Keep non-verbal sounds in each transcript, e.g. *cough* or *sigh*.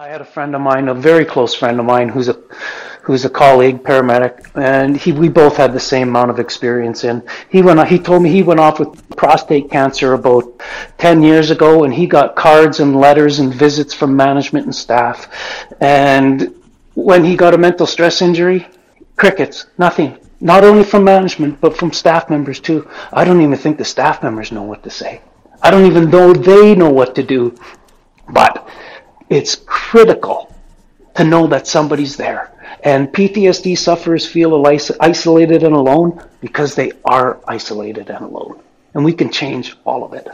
I had a friend of mine, a very close friend of mine, who's a who's a colleague paramedic, and he we both had the same amount of experience in. He went he told me he went off with prostate cancer about ten years ago, and he got cards and letters and visits from management and staff. And when he got a mental stress injury, crickets, nothing. Not only from management, but from staff members too. I don't even think the staff members know what to say. I don't even know they know what to do. But it's critical to know that somebody's there. And PTSD sufferers feel isolated and alone because they are isolated and alone. And we can change all of it.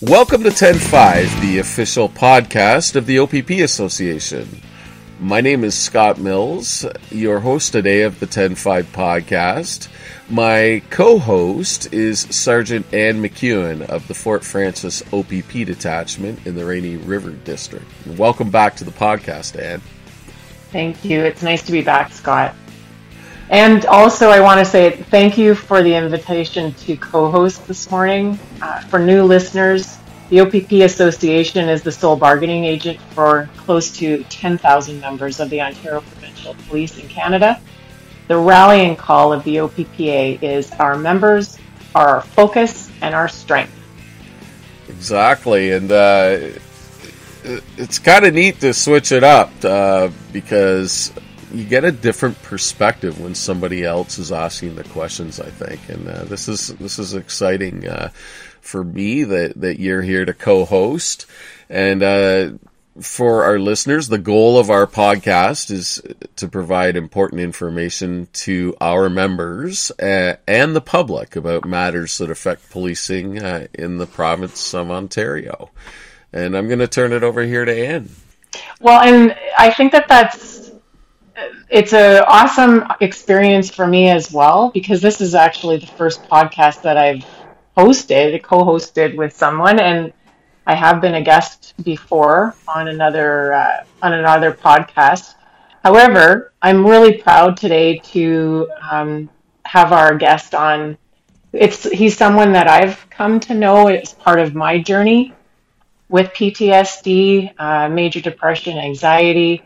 Welcome to 10.5, the official podcast of the OPP Association. My name is Scott Mills, your host today of the 10.5 podcast. My co host is Sergeant Ann McEwen of the Fort Frances OPP Detachment in the Rainy River District. Welcome back to the podcast, Ann. Thank you. It's nice to be back, Scott. And also, I want to say thank you for the invitation to co host this morning. Uh, for new listeners, the OPP Association is the sole bargaining agent for close to 10,000 members of the Ontario Provincial Police in Canada the rallying call of the OPPA is our members, are our focus, and our strength. Exactly, and uh, it's kind of neat to switch it up uh, because you get a different perspective when somebody else is asking the questions. I think, and uh, this is this is exciting uh, for me that that you're here to co-host, and uh, for our listeners, the goal of our podcast is to provide important information to our members uh, and the public about matters that affect policing uh, in the province of Ontario. And I'm going to turn it over here to Ann. Well, and I think that that's it's an awesome experience for me as well because this is actually the first podcast that I've hosted, co-hosted with someone, and I have been a guest before on another uh, on another podcast. However, I'm really proud today to um, have our guest on. It's he's someone that I've come to know as part of my journey with PTSD, uh, major depression, anxiety,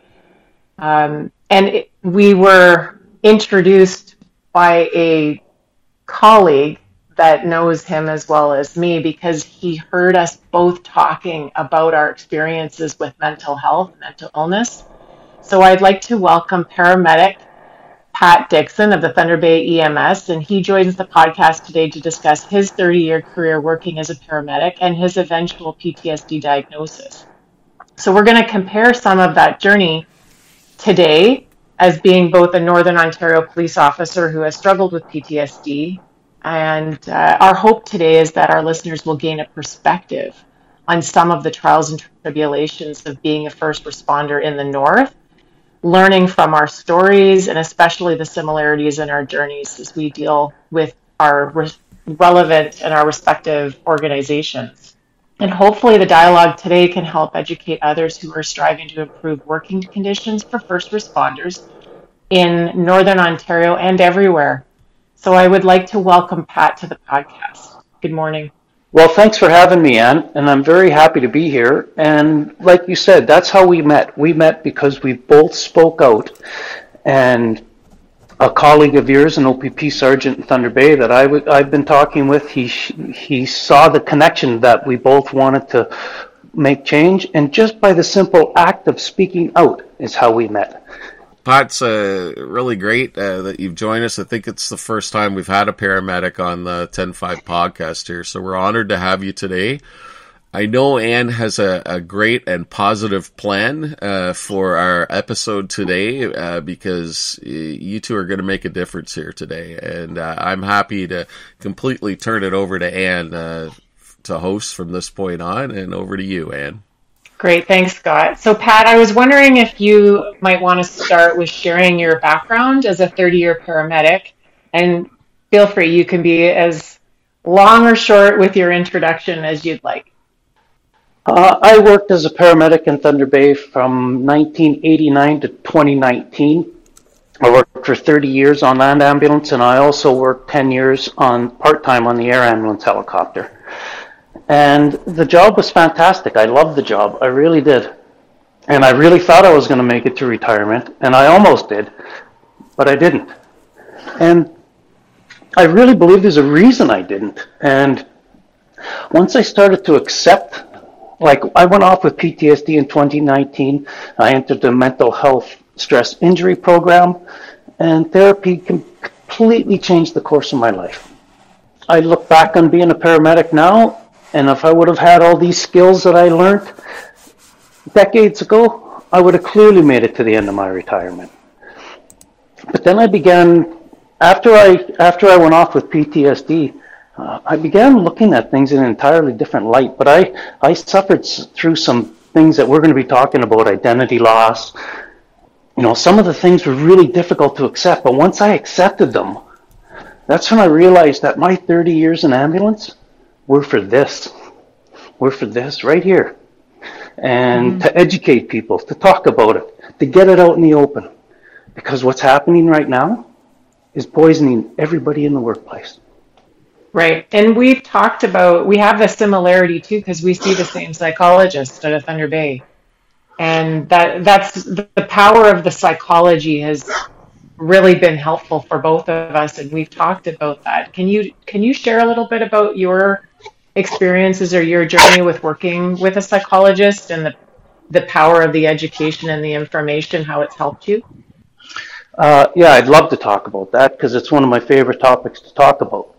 um, and it, we were introduced by a colleague that knows him as well as me because he heard us both talking about our experiences with mental health, mental illness. So I'd like to welcome paramedic Pat Dixon of the Thunder Bay EMS, and he joins the podcast today to discuss his 30 year career working as a paramedic and his eventual PTSD diagnosis. So we're going to compare some of that journey today as being both a Northern Ontario police officer who has struggled with PTSD and uh, our hope today is that our listeners will gain a perspective on some of the trials and tribulations of being a first responder in the North, learning from our stories and especially the similarities in our journeys as we deal with our re- relevant and our respective organizations. And hopefully, the dialogue today can help educate others who are striving to improve working conditions for first responders in Northern Ontario and everywhere so I would like to welcome Pat to the podcast. Good morning. Well, thanks for having me, Ann, and I'm very happy to be here. And like you said, that's how we met. We met because we both spoke out, and a colleague of yours, an OPP sergeant in Thunder Bay that i w- I've been talking with, he he saw the connection that we both wanted to make change, and just by the simple act of speaking out is how we met. Pat's uh, really great uh, that you've joined us. I think it's the first time we've had a paramedic on the 10-5 podcast here, so we're honored to have you today. I know Ann has a, a great and positive plan uh, for our episode today uh, because you two are going to make a difference here today, and uh, I'm happy to completely turn it over to Ann uh, to host from this point on, and over to you, Ann. Great, thanks, Scott. So, Pat, I was wondering if you might want to start with sharing your background as a 30 year paramedic. And feel free, you can be as long or short with your introduction as you'd like. Uh, I worked as a paramedic in Thunder Bay from 1989 to 2019. I worked for 30 years on land ambulance, and I also worked 10 years on part time on the air ambulance helicopter. And the job was fantastic. I loved the job. I really did. And I really thought I was going to make it to retirement, and I almost did, but I didn't. And I really believe there's a reason I didn't. And once I started to accept, like I went off with PTSD in 2019, I entered the mental health stress injury program, and therapy completely changed the course of my life. I look back on being a paramedic now, and if I would have had all these skills that I learned decades ago, I would have clearly made it to the end of my retirement. But then I began, after I after I went off with PTSD, uh, I began looking at things in an entirely different light. But I I suffered through some things that we're going to be talking about: identity loss. You know, some of the things were really difficult to accept. But once I accepted them, that's when I realized that my 30 years in ambulance were for this. We're for this right here and mm. to educate people, to talk about it, to get it out in the open. Because what's happening right now is poisoning everybody in the workplace. Right. And we've talked about, we have a similarity too, because we see the same psychologist at a Thunder Bay. And that that's the power of the psychology has really been helpful for both of us and we've talked about that. Can you can you share a little bit about your experiences or your journey with working with a psychologist and the the power of the education and the information, how it's helped you? Uh, yeah, I'd love to talk about that because it's one of my favorite topics to talk about.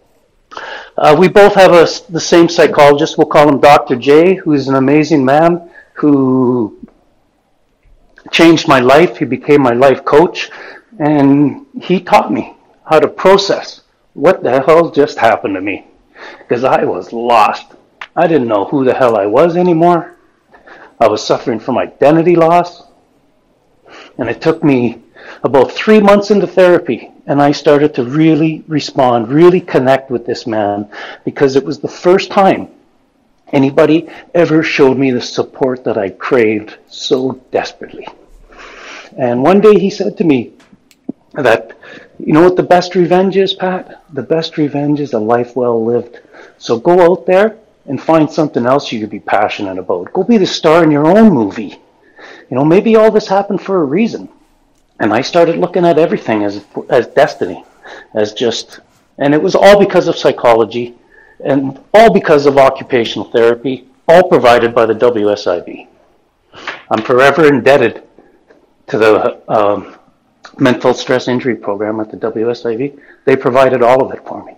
Uh, we both have a, the same psychologist. We'll call him Dr. J, who's an amazing man who changed my life. He became my life coach, and he taught me how to process what the hell just happened to me because I was lost. I didn't know who the hell I was anymore. I was suffering from identity loss. And it took me about three months into therapy, and I started to really respond, really connect with this man, because it was the first time anybody ever showed me the support that I craved so desperately. And one day he said to me that you know what the best revenge is, Pat? The best revenge is a life well lived. So go out there and find something else you could be passionate about. Go be the star in your own movie. You know, maybe all this happened for a reason. And I started looking at everything as as destiny, as just and it was all because of psychology and all because of occupational therapy, all provided by the WSIB. I'm forever indebted to the um, mental stress injury program at the WSIB, They provided all of it for me.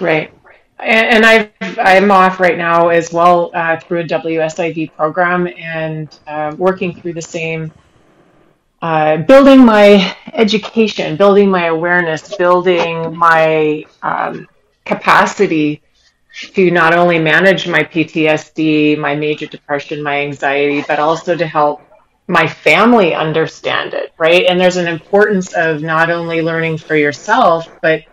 Right. And, i I'm off right now as well uh, through a WSIB program and uh, working through the same, uh, building my education, building my awareness, building my um, capacity to not only manage my PTSD, my major depression, my anxiety, but also to help my family understand it, right? And there's an importance of not only learning for yourself, but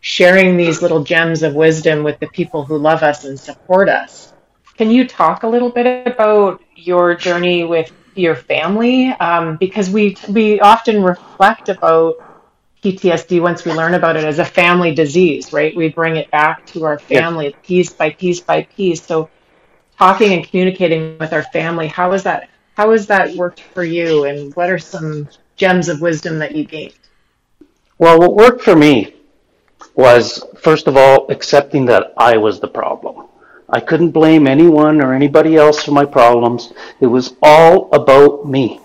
sharing these little gems of wisdom with the people who love us and support us. Can you talk a little bit about your journey with your family? Um, because we we often reflect about PTSD once we learn about it as a family disease, right? We bring it back to our family yes. piece by piece by piece. So, talking and communicating with our family, how is that how has that worked for you, and what are some gems of wisdom that you gained? Well, what worked for me was, first of all, accepting that I was the problem. I couldn't blame anyone or anybody else for my problems. It was all about me.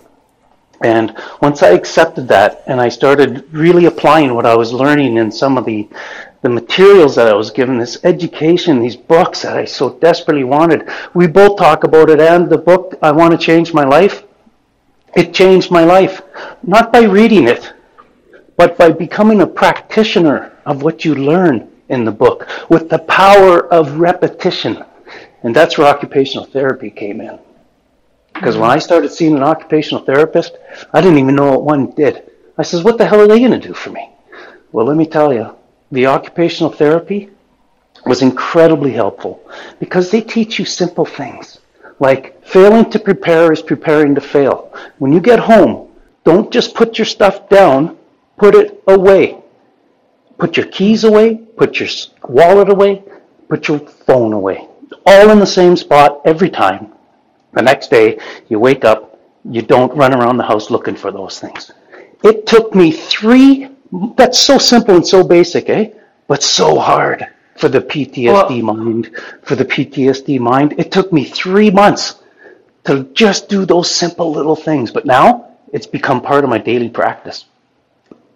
And once I accepted that and I started really applying what I was learning in some of the the materials that I was given, this education, these books that I so desperately wanted. We both talk about it, and the book, I Want to Change My Life, it changed my life. Not by reading it, but by becoming a practitioner of what you learn in the book with the power of repetition. And that's where occupational therapy came in. Because when I started seeing an occupational therapist, I didn't even know what one did. I says, what the hell are they going to do for me? Well, let me tell you, the occupational therapy was incredibly helpful because they teach you simple things like failing to prepare is preparing to fail. When you get home, don't just put your stuff down put it away. Put your keys away, put your wallet away, put your phone away. All in the same spot every time. The next day, you wake up, you don't run around the house looking for those things. It took me three, that's so simple and so basic, eh? But so hard for the PTSD well, mind, for the PTSD mind. It took me three months to just do those simple little things. But now it's become part of my daily practice.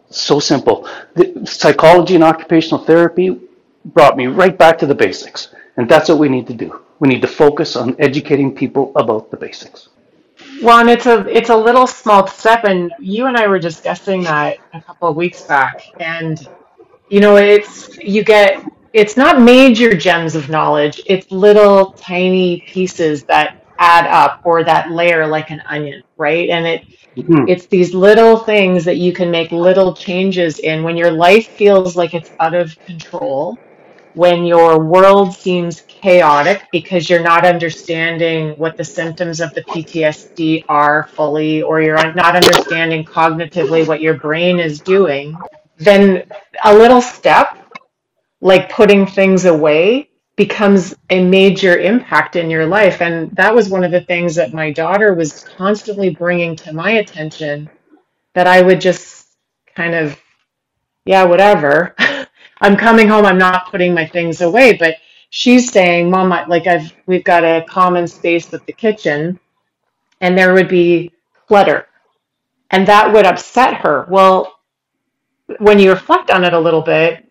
So simple. The psychology and occupational therapy brought me right back to the basics. And that's what we need to do. We need to focus on educating people about the basics. Well, and it's a it's a little small step, and you and I were discussing that a couple of weeks back, and you know, it's you get it's not major gems of knowledge; it's little tiny pieces that add up or that layer like an onion, right? And it mm-hmm. it's these little things that you can make little changes in when your life feels like it's out of control when your world seems chaotic because you're not understanding what the symptoms of the PTSD are fully, or you're not understanding cognitively what your brain is doing, then a little step like putting things away becomes a major impact in your life. And that was one of the things that my daughter was constantly bringing to my attention that I would just kind of, yeah, whatever. *laughs* I'm coming home, I'm not putting my things away. But she's saying, Mom, I, like I've we've got a common space with the kitchen, and there would be clutter. And that would upset her. Well, when you reflect on it a little bit,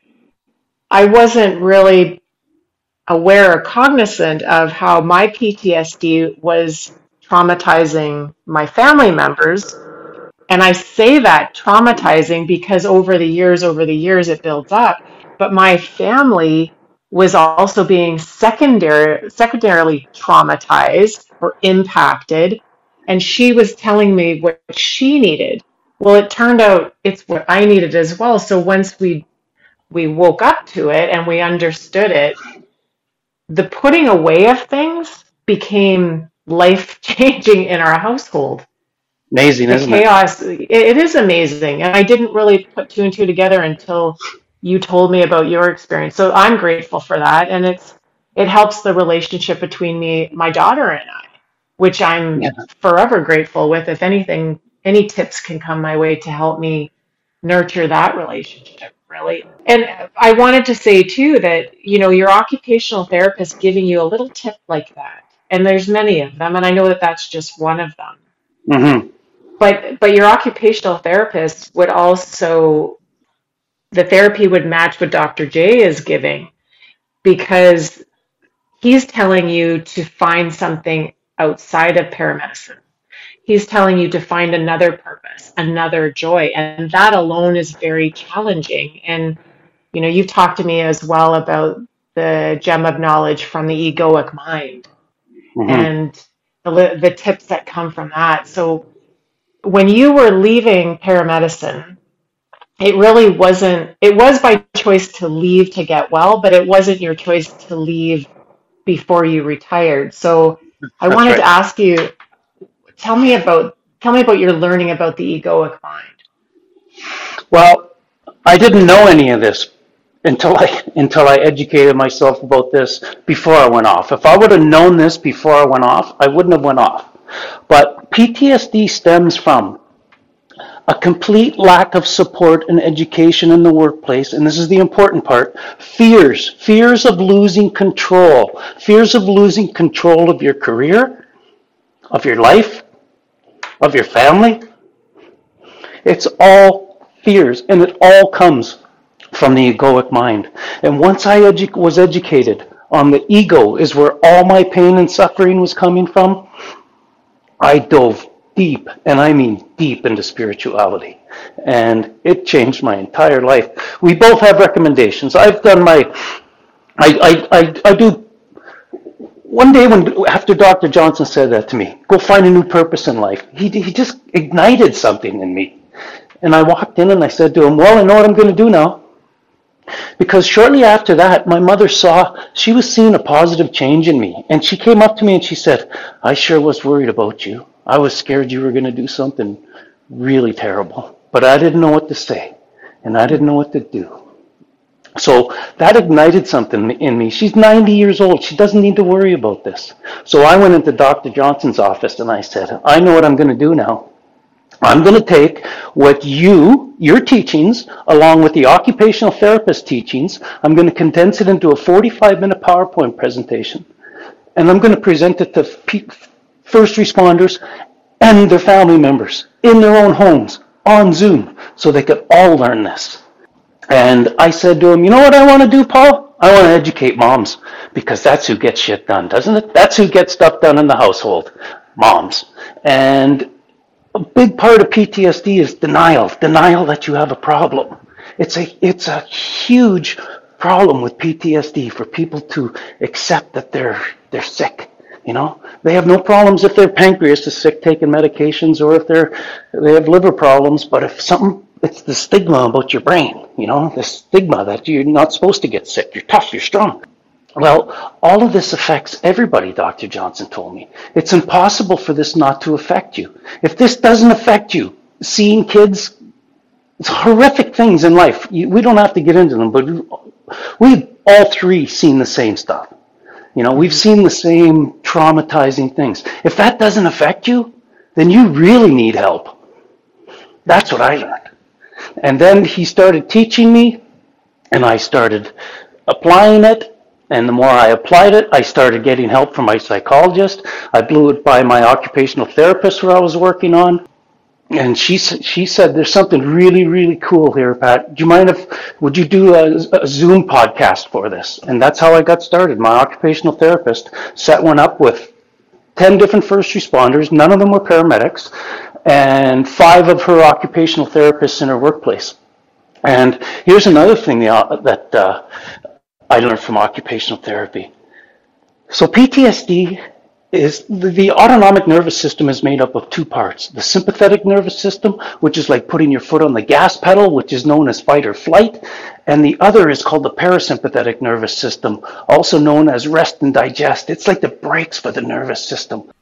I wasn't really aware or cognizant of how my PTSD was traumatizing my family members and I say that traumatizing because over the years, over the years, it builds up but my family was also being secondary, secondarily traumatized or impacted. And she was telling me what she needed. Well, it turned out it's what I needed as well. So once we we woke up to it and we understood it, the putting away of things became life changing in our household. Amazing, the isn't chaos, it? it is amazing. And I didn't really put two and two together until you told me about your experience. So I'm grateful for that. And it's, it helps the relationship between me, my daughter and I, which I'm yeah. forever grateful with. If anything, any tips can come my way to help me nurture that relationship really. And I wanted to say too that, you know, your occupational therapist giving you a little tip like that, and there's many of them, and I know that that's just one of them. Mm-hmm. But but your occupational therapist would also the therapy would match what Dr. J is giving because he's telling you to find something outside of paramedicine. He's telling you to find another purpose, another joy. And that alone is very challenging. And, you know, you've talked to me as well about the gem of knowledge from the egoic mind mm-hmm. and the, the tips that come from that. So when you were leaving paramedicine, it really wasn't it was by choice to leave to get well but it wasn't your choice to leave before you retired. So i That's wanted right. to ask you tell me about tell me about your learning about the egoic mind. Well i didn't know any of this until i until i educated myself about this before i went off. If i would have known this before i went off i wouldn't have went off. But ptsd stems from a complete lack of support and education in the workplace, and this is the important part fears, fears of losing control, fears of losing control of your career, of your life, of your family. It's all fears, and it all comes from the egoic mind. And once I edu- was educated on the ego is where all my pain and suffering was coming from, I dove deep, and I mean deep into spirituality. And it changed my entire life. We both have recommendations. I've done my, I, I, I, I do, one day when, after Dr. Johnson said that to me, go find a new purpose in life, he, he just ignited something in me. And I walked in and I said to him, well, I know what I'm going to do now. Because shortly after that, my mother saw, she was seeing a positive change in me. And she came up to me and she said, I sure was worried about you. I was scared you were going to do something really terrible, but I didn't know what to say. and I didn't know what to do. So that ignited something in me. She's 90 years old. She doesn't need to worry about this. So I went into Dr. Johnson's office and I said, I know what I'm going to do now. I'm going to take what you, your teachings, along with the occupational therapist teachings, I'm going to condense it into a 45 minute PowerPoint presentation. And I'm going to present it to first responders and their family members in their own homes on Zoom so they could all learn this. And I said to him, You know what I want to do, Paul? I want to educate moms because that's who gets shit done, doesn't it? That's who gets stuff done in the household moms. And a big part of PTSD is denial, denial that you have a problem. It's a, it's a huge problem with PTSD for people to accept that they're, they're sick. You know, they have no problems if their pancreas is sick taking medications or if they're, they have liver problems, but if something it's the stigma about your brain, you know, the stigma that you're not supposed to get sick. You're tough, you're strong. Well, all of this affects everybody, Dr. Johnson told me. It's impossible for this not to affect you. If this doesn't affect you, seeing kids, it's horrific things in life. We don't have to get into them, but we've all three seen the same stuff. You know, we've seen the same traumatizing things. If that doesn't affect you, then you really need help. That's what I learned. And then he started teaching me, and I started applying it. And the more I applied it, I started getting help from my psychologist. I blew it by my occupational therapist who I was working on. And she, she said, there's something really, really cool here, Pat. Do you mind if, would you do a, a Zoom podcast for this? And that's how I got started. My occupational therapist set one up with 10 different first responders. None of them were paramedics and five of her occupational therapists in her workplace. And here's another thing that uh, I learned from occupational therapy. So PTSD is the autonomic nervous system is made up of two parts. The sympathetic nervous system, which is like putting your foot on the gas pedal, which is known as fight or flight. And the other is called the parasympathetic nervous system, also known as rest and digest. It's like the brakes for the nervous system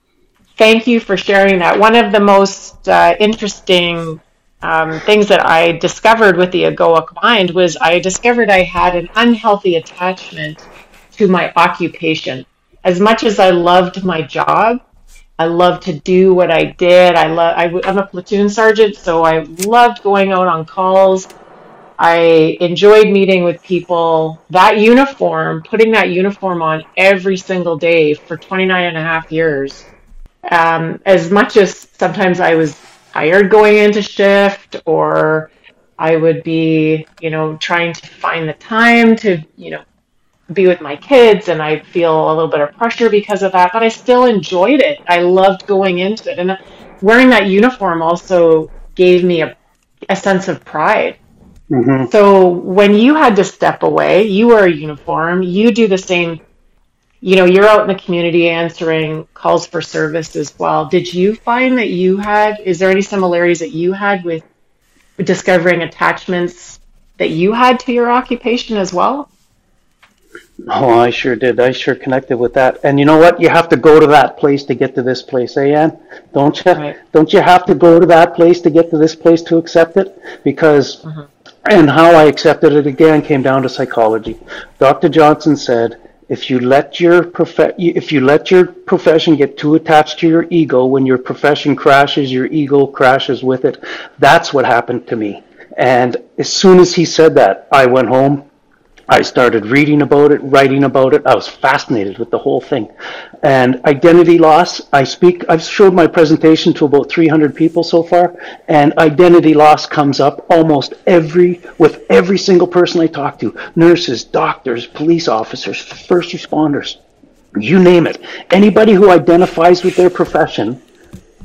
thank you for sharing that. One of the most uh, interesting um, things that I discovered with the egoic mind was I discovered I had an unhealthy attachment to my occupation. As much as I loved my job, I loved to do what I did. I love. I, I'm a platoon sergeant, so I loved going out on calls. I enjoyed meeting with people. That uniform, putting that uniform on every single day for 29 and a half years, um, as much as sometimes I was tired going into shift or I would be, you know, trying to find the time to, you know, be with my kids and I feel a little bit of pressure because of that, but I still enjoyed it. I loved going into it. And wearing that uniform also gave me a, a sense of pride. Mm-hmm. So when you had to step away, you wear a uniform, you do the same you know, you're out in the community answering calls for service as well. Did you find that you had, is there any similarities that you had with discovering attachments that you had to your occupation as well? Oh, I sure did. I sure connected with that. And you know what? You have to go to that place to get to this place, eh, Ann? Don't you? Right. Don't you have to go to that place to get to this place to accept it? Because, mm-hmm. and how I accepted it again came down to psychology. Dr. Johnson said, if you let your prof- if you let your profession get too attached to your ego when your profession crashes your ego crashes with it that's what happened to me and as soon as he said that i went home I started reading about it, writing about it. I was fascinated with the whole thing. And identity loss, I speak, I've showed my presentation to about 300 people so far, and identity loss comes up almost every, with every single person I talk to. Nurses, doctors, police officers, first responders, you name it. Anybody who identifies with their profession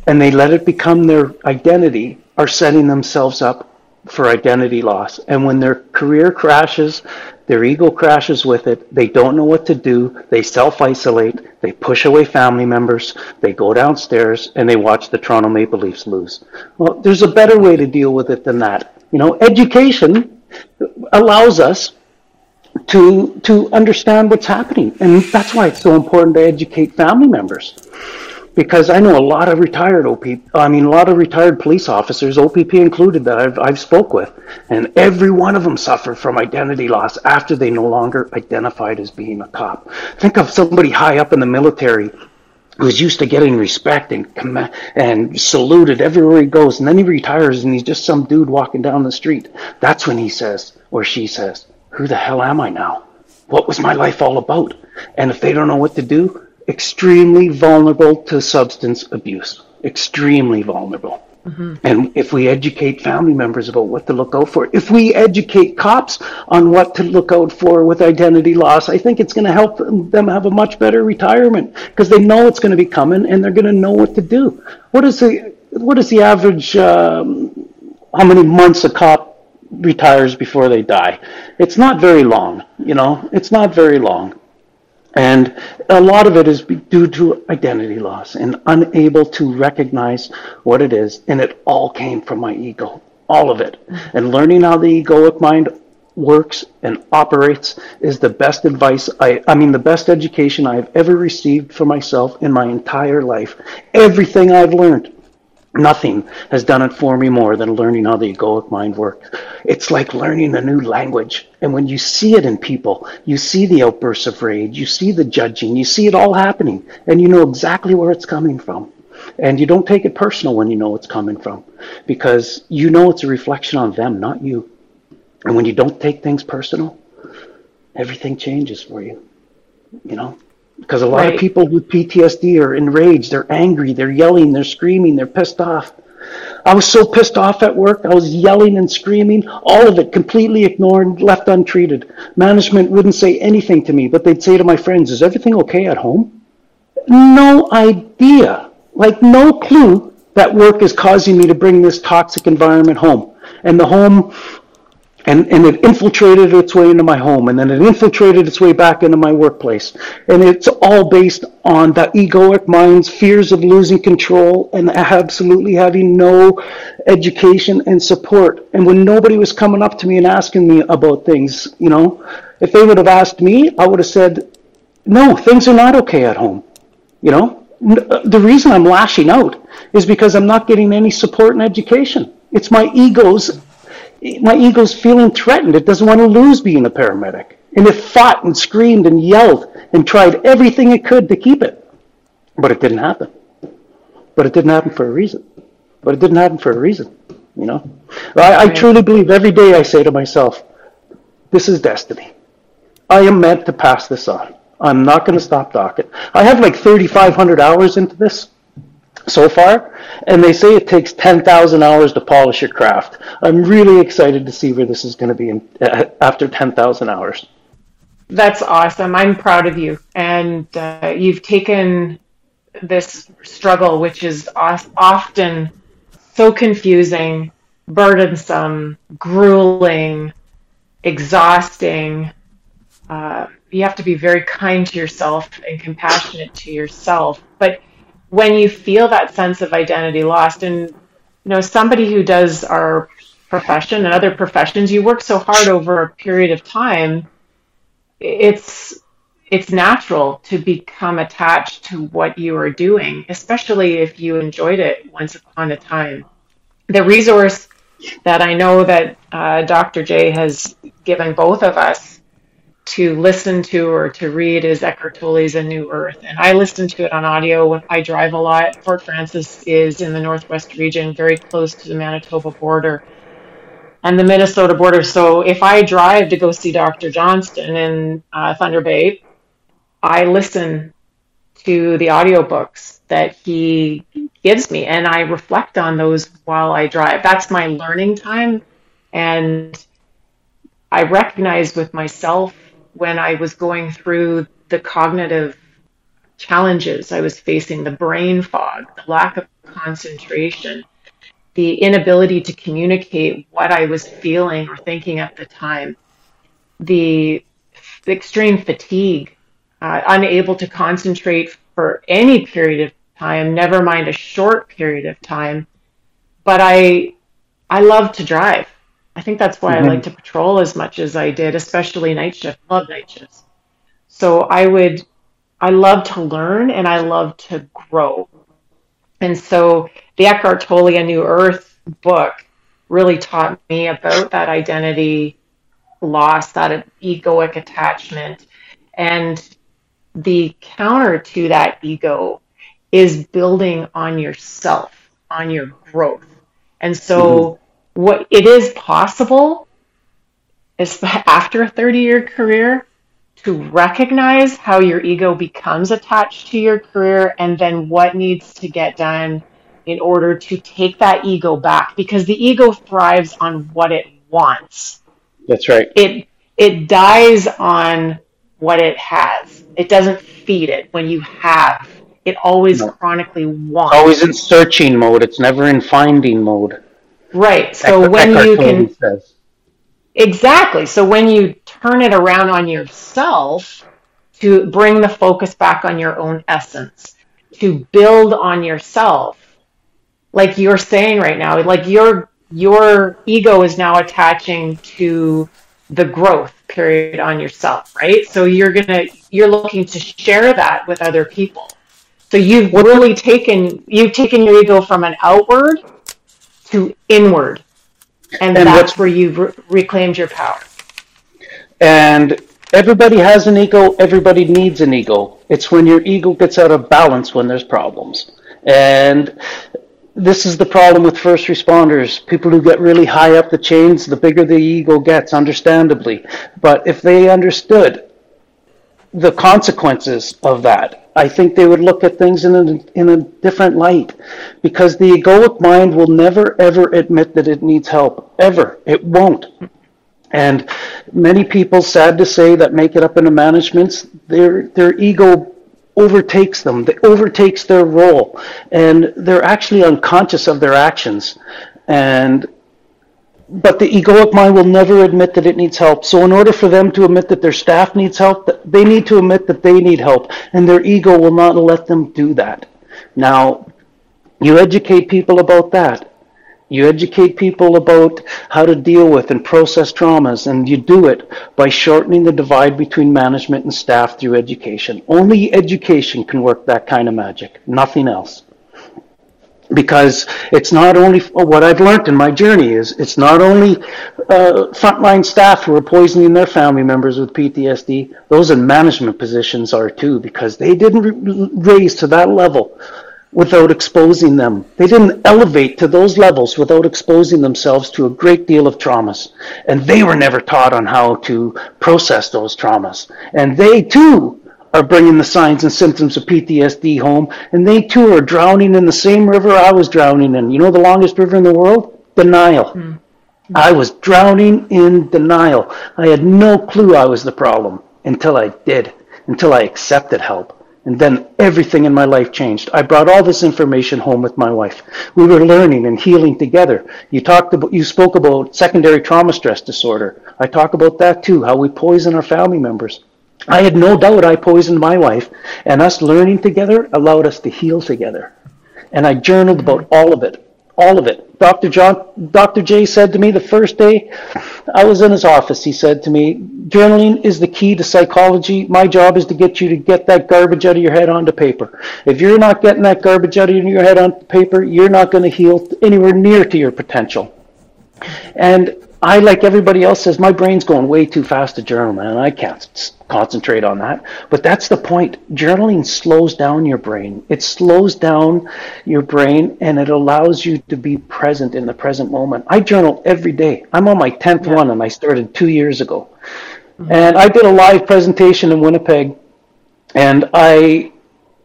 and they let it become their identity are setting themselves up for identity loss. And when their career crashes, their ego crashes with it. They don't know what to do. They self isolate. They push away family members. They go downstairs and they watch the Toronto Maple Leafs lose. Well, there's a better way to deal with it than that. You know, education allows us to to understand what's happening, and that's why it's so important to educate family members. Because I know a lot of retired OP, I mean, a lot of retired police officers, OPP included, that I've, I've spoke with, and every one of them suffered from identity loss after they no longer identified as being a cop. Think of somebody high up in the military who's used to getting respect and and saluted everywhere he goes, and then he retires and he's just some dude walking down the street. That's when he says, or she says, "Who the hell am I now? What was my life all about?" And if they don't know what to do, extremely vulnerable to substance abuse. Extremely vulnerable. Mm-hmm. And if we educate family members about what to look out for, if we educate cops on what to look out for with identity loss, I think it's going to help them have a much better retirement because they know it's going to be coming and they're going to know what to do. What is the what is the average? Um, how many months a cop retires before they die? It's not very long. You know, it's not very long. And a lot of it is due to identity loss and unable to recognize what it is. And it all came from my ego, all of it. Mm-hmm. And learning how the egoic mind works and operates is the best advice I, I mean, the best education I've ever received for myself in my entire life. Everything I've learned Nothing has done it for me more than learning how the egoic mind works. It's like learning a new language. And when you see it in people, you see the outbursts of rage, you see the judging, you see it all happening, and you know exactly where it's coming from. And you don't take it personal when you know it's coming from, because you know it's a reflection on them, not you. And when you don't take things personal, everything changes for you. You know? Because a lot right. of people with PTSD are enraged, they're angry, they're yelling, they're screaming, they're pissed off. I was so pissed off at work. I was yelling and screaming, all of it completely ignored, left untreated. Management wouldn't say anything to me, but they'd say to my friends, Is everything okay at home? No idea, like no clue that work is causing me to bring this toxic environment home. And the home and, and it infiltrated its way into my home and then it infiltrated its way back into my workplace. And it's all based on the egoic mind's fears of losing control and absolutely having no education and support. And when nobody was coming up to me and asking me about things you know if they would have asked me i would have said no things are not okay at home. You know? Uh, the reason i'm lashing out is because i'm not getting any support and education. It's my ego's my ego's feeling threatened. It doesn't want to lose being a paramedic. And it fought and screamed and yelled and tried everything it could to keep it. But it didn't happen. But it didn't happen for a reason. But it didn't happen for a reason, you know? I, I truly believe every day I say to myself, this is destiny. I am meant to pass this on. I'm not going to stop talking. I have like 3,500 hours into this so far, and they say it takes 10,000 hours to polish your craft. I'm really excited to see where this is going to be in, uh, after 10,000 hours. That's awesome. I'm proud of you. And uh, you've taken this struggle, which is often so confusing, burdensome, grueling, exhausting. Uh, you have to be very kind to yourself and compassionate to yourself. But when you feel that sense of identity lost and you know somebody who does our profession and other professions you work so hard over a period of time it's it's natural to become attached to what you are doing especially if you enjoyed it once upon a time. The resource that i know that uh, dr j has given both of us to listen to or to read is Eckhart Tolle's A New Earth. And I listen to it on audio when I drive a lot. Fort Frances is in the Northwest region, very close to the Manitoba border and the Minnesota border. So if I drive to go see Dr. Johnston in uh, Thunder Bay, I listen to the audiobooks that he gives me and I reflect on those while I drive. That's my learning time. And I recognize with myself when I was going through the cognitive challenges I was facing, the brain fog, the lack of concentration, the inability to communicate what I was feeling or thinking at the time, the, extreme fatigue, uh, unable to concentrate for any period of time, never mind a short period of time. But I, I love to drive. I think that's why mm-hmm. I like to patrol as much as I did, especially night shift. Love night shifts. So I would, I love to learn and I love to grow. And so the Eckhart Tolle A New Earth book really taught me about that identity loss, that egoic attachment. And the counter to that ego is building on yourself, on your growth. And so mm-hmm. What it is possible is after a 30 year career to recognize how your ego becomes attached to your career and then what needs to get done in order to take that ego back because the ego thrives on what it wants. That's right. It it dies on what it has. It doesn't feed it when you have. It always no. chronically wants. Always in searching mode. It's never in finding mode. Right. So when Eckhart you can says. Exactly. So when you turn it around on yourself to bring the focus back on your own essence, to build on yourself, like you're saying right now, like your your ego is now attaching to the growth period on yourself, right? So you're gonna you're looking to share that with other people. So you've really taken you've taken your ego from an outward to inward, and, and that's where you've re- reclaimed your power. And everybody has an ego. Everybody needs an ego. It's when your ego gets out of balance when there's problems. And this is the problem with first responders. People who get really high up the chains, the bigger the ego gets, understandably. But if they understood the consequences of that, I think they would look at things in a, in a different light. Because the egoic mind will never, ever admit that it needs help. Ever. It won't. And many people, sad to say, that make it up into managements, their, their ego overtakes them, they overtakes their role, and they're actually unconscious of their actions. And but the egoic mind will never admit that it needs help. So in order for them to admit that their staff needs help, they need to admit that they need help, and their ego will not let them do that. Now, you educate people about that. You educate people about how to deal with and process traumas, and you do it by shortening the divide between management and staff through education. Only education can work that kind of magic, nothing else. Because it's not only what I've learned in my journey is it's not only uh, frontline staff who are poisoning their family members with PTSD; those in management positions are too, because they didn't raise to that level without exposing them. They didn't elevate to those levels without exposing themselves to a great deal of traumas. And they were never taught on how to process those traumas. And they too are bringing the signs and symptoms of PTSD home. And they too are drowning in the same river I was drowning in. You know the longest river in the world? Denial. Mm. I was drowning in denial. I had no clue I was the problem until I did, until I accepted help. And then everything in my life changed. I brought all this information home with my wife. We were learning and healing together. You talked about, you spoke about secondary trauma stress disorder. I talk about that too, how we poison our family members. I had no doubt I poisoned my wife, and us learning together allowed us to heal together. And I journaled about all of it all of it. Dr. John, Dr. J said to me the first day I was in his office, he said to me, journaling is the key to psychology. My job is to get you to get that garbage out of your head onto paper. If you're not getting that garbage out of your head onto paper, you're not going to heal anywhere near to your potential. And I, like everybody else, says my brain's going way too fast to journal, man. I can't concentrate on that. But that's the point. Journaling slows down your brain. It slows down your brain and it allows you to be present in the present moment. I journal every day. I'm on my 10th yeah. one and I started two years ago. Mm-hmm. And I did a live presentation in Winnipeg and I,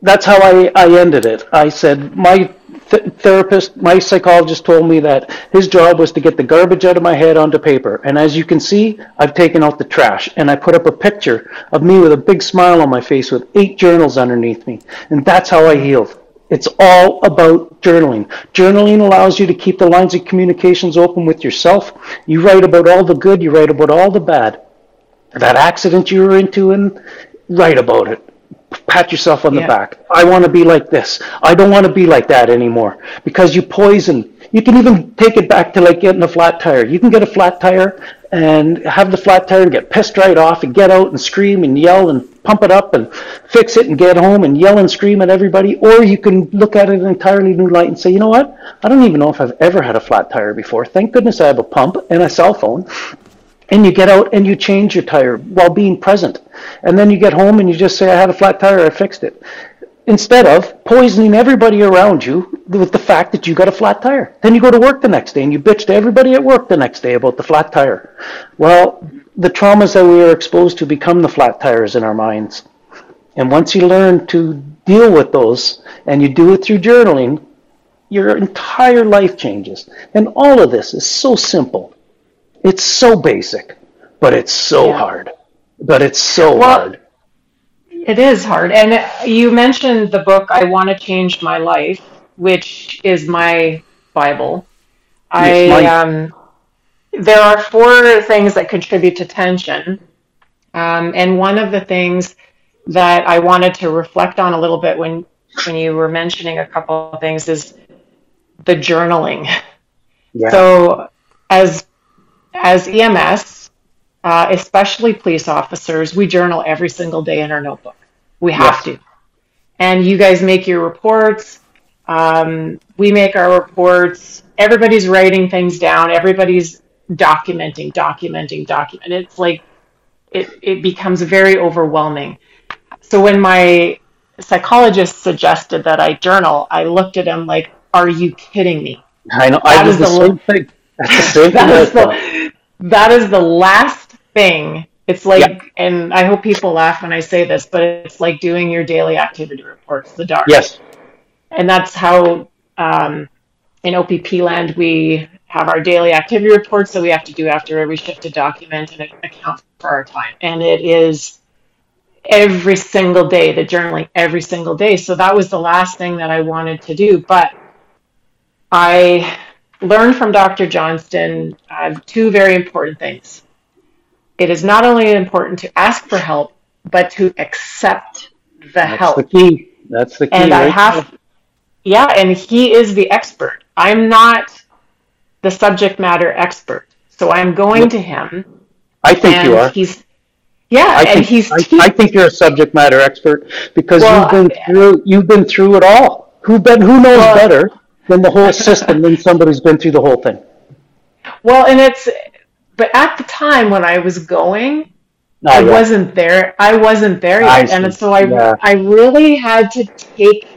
that's how I, I ended it. I said, my th- therapist, my psychologist told me that his job was to get the garbage out of my head onto paper. And as you can see, I've taken out the trash and I put up a picture of me with a big smile on my face with eight journals underneath me. And that's how I healed. It's all about journaling. Journaling allows you to keep the lines of communications open with yourself. You write about all the good, you write about all the bad. That accident you were into and write about it pat yourself on the yeah. back. I want to be like this. I don't want to be like that anymore because you poison. You can even take it back to like getting a flat tire. You can get a flat tire and have the flat tire and get pissed right off and get out and scream and yell and pump it up and fix it and get home and yell and scream at everybody. Or you can look at it in an entirely new light and say, you know what? I don't even know if I've ever had a flat tire before. Thank goodness I have a pump and a cell phone. And you get out and you change your tire while being present. And then you get home and you just say, I had a flat tire, I fixed it instead of poisoning everybody around you with the fact that you got a flat tire. Then you go to work the next day and you bitch to everybody at work the next day about the flat tire. Well, the traumas that we are exposed to become the flat tires in our minds. And once you learn to deal with those and you do it through journaling, your entire life changes. And all of this is so simple. It's so basic, but it's so yeah. hard. But it's so well, hard. It is hard. And you mentioned the book, I Want to Change My Life, which is my Bible. I, um, there are four things that contribute to tension. Um, and one of the things that I wanted to reflect on a little bit when, when you were mentioning a couple of things is the journaling. Yeah. So as, as EMS, uh, especially police officers, we journal every single day in our notebook. We have to. And you guys make your reports. Um, we make our reports. Everybody's writing things down. Everybody's documenting, documenting, document. It's like it, it becomes very overwhelming. So when my psychologist suggested that I journal, I looked at him like, "Are you kidding me?" I know. I did the, the same thing. *laughs* That's the same that, is the, that is the last thing. It's like, yeah. and I hope people laugh when I say this, but it's like doing your daily activity reports, the dark. Yes. And that's how um, in OPP land we have our daily activity reports that we have to do after every shift to document and account for our time. And it is every single day, the journaling every single day. So that was the last thing that I wanted to do. But I learned from Dr. Johnston uh, two very important things it is not only important to ask for help, but to accept the That's help. That's the key. That's the key. And right I have, yeah, and he is the expert. I'm not the subject matter expert, so I'm going to him. I think you are. He's yeah, I and think, he's. I, I, think you're a subject matter expert because well, you've been through you've been through it all. Who been who knows well, better than the whole system than somebody who's been through the whole thing? Well, and it's but at the time when I was going, oh, I yeah. wasn't there. I wasn't there yet, and so I yeah. I really had to take.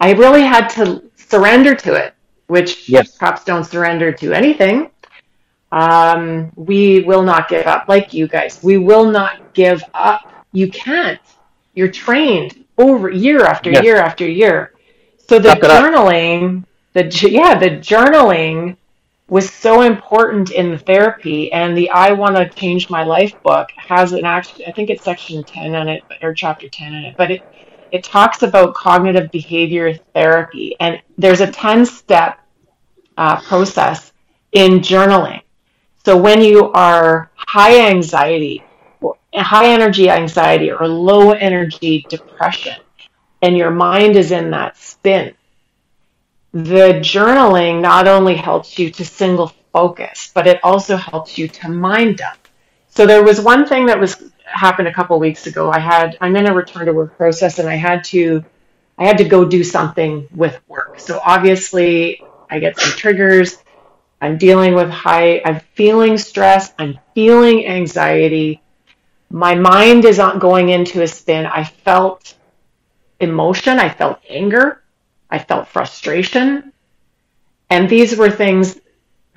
I really had to surrender to it, which yes. cops don't surrender to anything. Um, we will not give up, like you guys. We will not give up. You can't. You're trained over year after yes. year after year. So the journaling, the yeah, the journaling was so important in the therapy and the i want to change my life book has an actually i think it's section 10 on it or chapter 10 in it but it it talks about cognitive behavior therapy and there's a 10 step uh, process in journaling. So when you are high anxiety high energy anxiety or low energy depression and your mind is in that spin the journaling not only helps you to single focus, but it also helps you to mind dump. So there was one thing that was happened a couple weeks ago. I had I'm in a return to work process and I had to I had to go do something with work. So obviously I get some triggers. I'm dealing with high I'm feeling stress, I'm feeling anxiety. My mind is not going into a spin. I felt emotion, I felt anger. I felt frustration. And these were things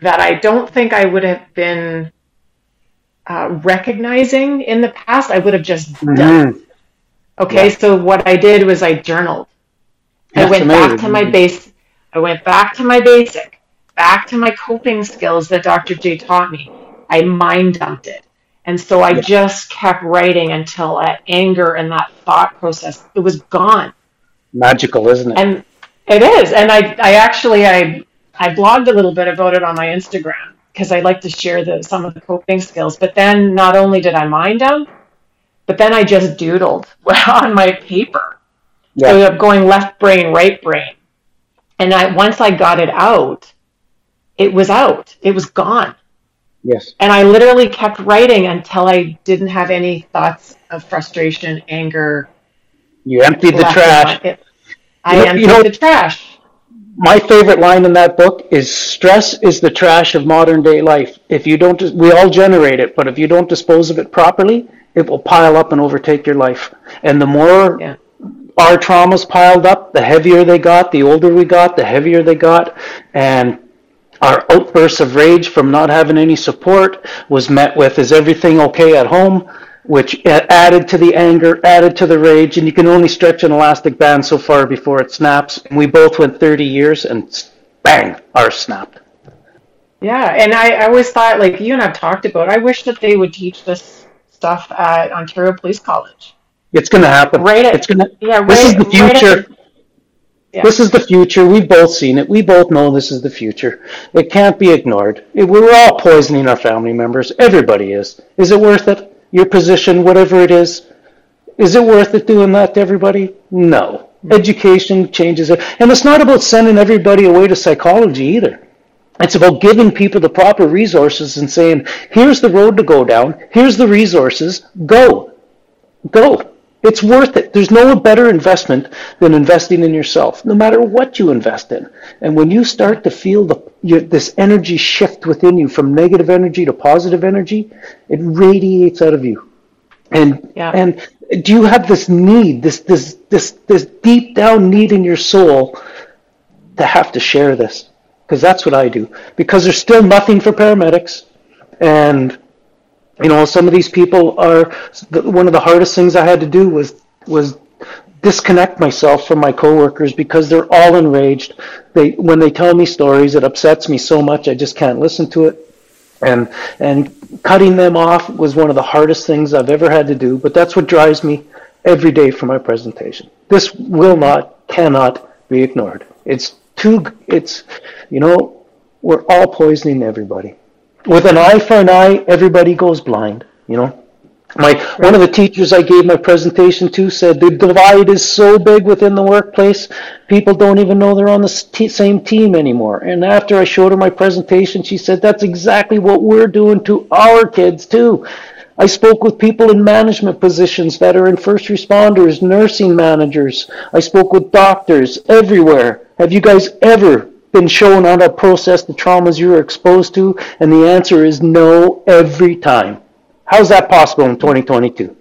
that I don't think I would have been uh, recognizing in the past. I would have just mm-hmm. done. Okay, yeah. so what I did was I journaled. That's I went amazing. back to my base. I went back to my basic, back to my coping skills that Dr. J taught me. I mind dumped it. And so I yeah. just kept writing until that anger and that thought process, it was gone. Magical, isn't it? And it is, and I, I actually, I, I blogged a little bit about it on my Instagram because I like to share the some of the coping skills. But then, not only did I mind them, but then I just doodled *laughs* on my paper. Yeah. So I'm going left brain, right brain, and I once I got it out, it was out. It was gone. Yes. And I literally kept writing until I didn't have any thoughts of frustration, anger. You emptied the trash. it- I You know- emptied you know- the trash. My favorite line in that book is stress is the trash of modern day life. If you don't, we all generate it, but if you don't dispose of it properly, it will pile up and overtake your life. And the more Yeah. our traumas piled up, the heavier they got, the older we got, the heavier they got, and our outbursts of rage from not having any support was met with is everything okay at home? which added to the anger added to the rage and you can only stretch an elastic band so far before it snaps. And we both went 30 years and bang ours snapped Yeah, and I, I always thought, like you and I've talked about, I wish that they would teach this stuff at Ontario Police College. it's going to happen. Right at- it's going to Yeah, this is right- the right future. the- Yeah. This is the future. We've both seen it. We both know this is the future. It can't be ignored. We're all poisoning our family members. Everybody is. Is it worth it? Your position, whatever it is, is it worth it doing that to everybody? No. Mm-hmm. Education changes it. And it's not about sending everybody away to psychology either. It's about giving people the proper resources and saying, here's the road to go down. Here's the resources. Go. Go. It's worth it. There's no better investment than investing in yourself, no matter what you invest in. And when you start to feel the, your, this energy shift within you from negative energy to positive energy, it radiates out of you. And Yeah. and do you have this need, this this this this deep down need in your soul to have to share this? Because that's what I do. Because there's still nothing for paramedics, and you know some of these people are one of the hardest things I had to do was was disconnect myself from my coworkers because they're all enraged. They when they tell me stories, it upsets me so much I just can't listen to it. And and cutting them off was one of the hardest things I've ever had to do. But that's what drives me every day for my presentation. This will not, cannot be ignored. It's too. It's you know we're all poisoning everybody. With an eye for an eye, everybody goes blind. You know. My one of the teachers I gave my presentation to said the divide is so big within the workplace, people don't even know they're on the t- same team anymore. And after I showed her my presentation, she said that's exactly what we're doing to our kids too. I spoke with people in management positions that are in first responders, nursing managers. I spoke with doctors everywhere. Have you guys ever been shown how to process the traumas you were exposed to? And the answer is no every time. How's that possible in 2022?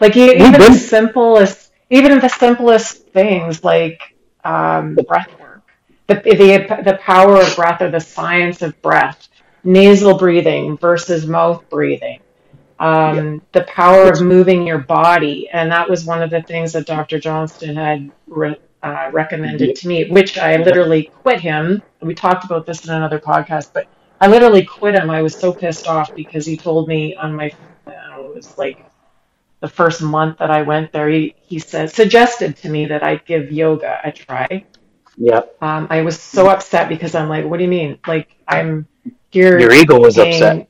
Like We've even the simplest, even the simplest things like um, breath work, the, the the power of breath or the science of breath, nasal breathing versus mouth breathing, um, the power of moving your body, and that was one of the things that Dr. Johnston had re- uh, recommended to me, which I literally quit him. We talked about this in another podcast, but I literally quit him. I was so pissed off because he told me on my, uh, it was like the first month that I went there, he, he said, suggested to me that I give yoga a try. Yeah. Um, I was so upset because I'm like, what do you mean? Like, I'm here. Your ego was upset.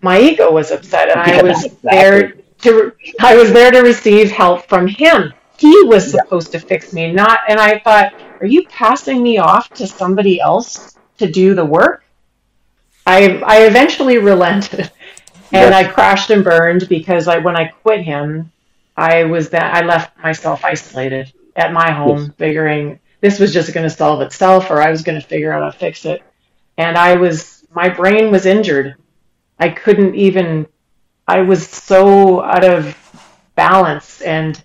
My ego was upset, and I was *laughs* exactly. there to. I was there to receive help from him. He was supposed to fix me, not. And I thought, are you passing me off to somebody else to do the work? I I eventually relented, *laughs* and Yes. I crashed and burned because I when I quit him, I was that I left myself isolated at my home, Yes. figuring this was just going to solve itself, or I was going to figure out how to fix it. And I was my brain was injured. I couldn't even. I was so out of balance and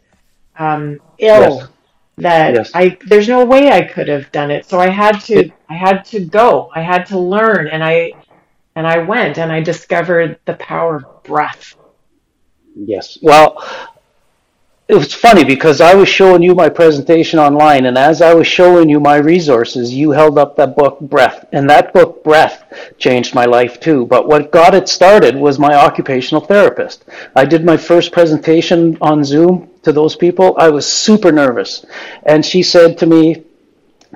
um, ill Yes. that Yes. I there's no way I could have done it. So I had to I had to go. I had to learn and I and I went and I discovered the power of breath. Yes. Well, it was funny because I was showing you my presentation online, and as I was showing you my resources, you held up that book, Breath. And that book, Breath, changed my life too. But what got it started was my occupational therapist. I did my first presentation on Zoom to those people. I was super nervous. And she said to me,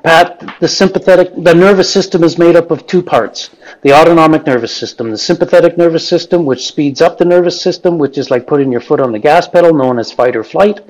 Pat, the sympathetic, the nervous system is made up of two parts. The autonomic nervous system, the sympathetic nervous system, which speeds up the nervous system, which is like putting your foot on the gas pedal, known as fight or flight.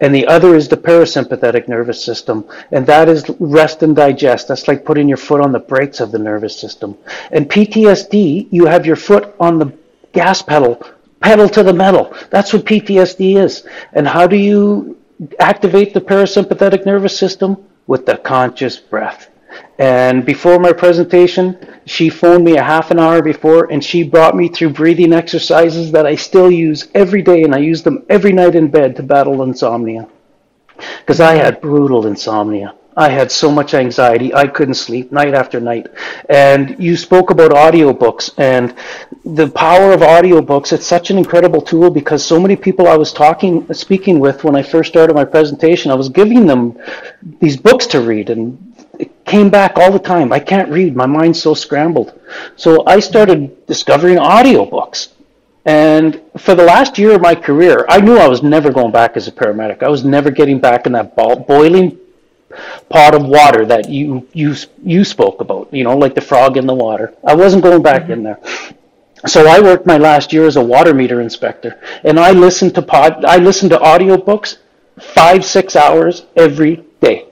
and the other is the parasympathetic nervous system, and that is rest and digest. That's like putting your foot on the brakes of the nervous system. And PTSD, you have your foot on the gas pedal, pedal to the metal. That's what PTSD is. And how do you activate the parasympathetic nervous system? With the conscious breath. And before my presentation, she phoned me a half an hour before and she brought me through breathing exercises that I still use every day and I use them every night in bed to battle insomnia. Because I had brutal insomnia. I had so much anxiety. I couldn't sleep night after night. And you spoke about audiobooks and the power of audiobooks. It's such an incredible tool because so many people I was talking, speaking with when I first started my presentation, I was giving them these books to read and it came back all the time. I can't read. My mind's so scrambled. So I started discovering audiobooks. And for the last year of my career, I knew I was never going back as a paramedic. I was never getting back in that boiling pot of water that you you you spoke about, you know, like the frog in the water. I wasn't going back mm-hmm. in there. So I worked my last year as a water meter inspector, and I listened to pod, I listened to audiobooks five six hours every day.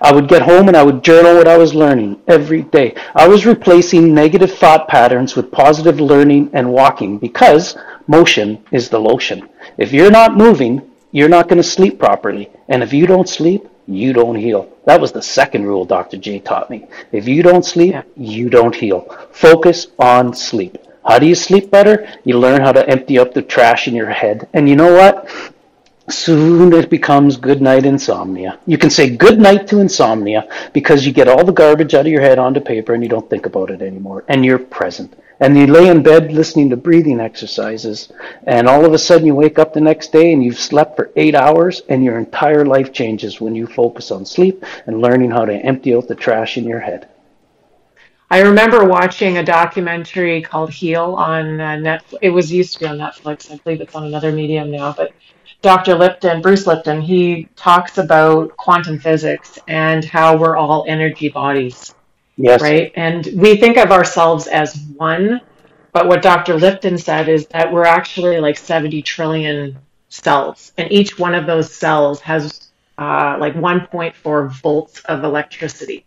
I would get home and I would journal what I was learning every day. I was replacing negative thought patterns with positive learning and walking because motion is the lotion. If you're not moving, you're not going to sleep properly. And if you don't sleep, you don't heal. That was the second rule Dr. J taught me. If you don't sleep, you don't heal. Focus on sleep. How do you sleep better? You learn how to empty up the trash in your head. And you know what? soon it becomes good night insomnia. You can say good night to insomnia because you get all the garbage out of your head onto paper and you don't think about it anymore and you're present. And you lay in bed listening to breathing exercises and all of a sudden you wake up the next day and you've slept for eight hours and your entire life changes when you focus on sleep and learning how to empty out the trash in your head. I remember watching a documentary called Heal on uh, Netflix. It was used to be on Netflix. I believe it's on another medium now, but Dr. Lipton, Bruce Lipton, he talks about quantum physics and how we're all energy bodies. Yes. Right? And we think of ourselves as one, but what Dr. Lipton said is that we're actually like 70 trillion cells, and each one of those cells has uh, like 1.4 volts of electricity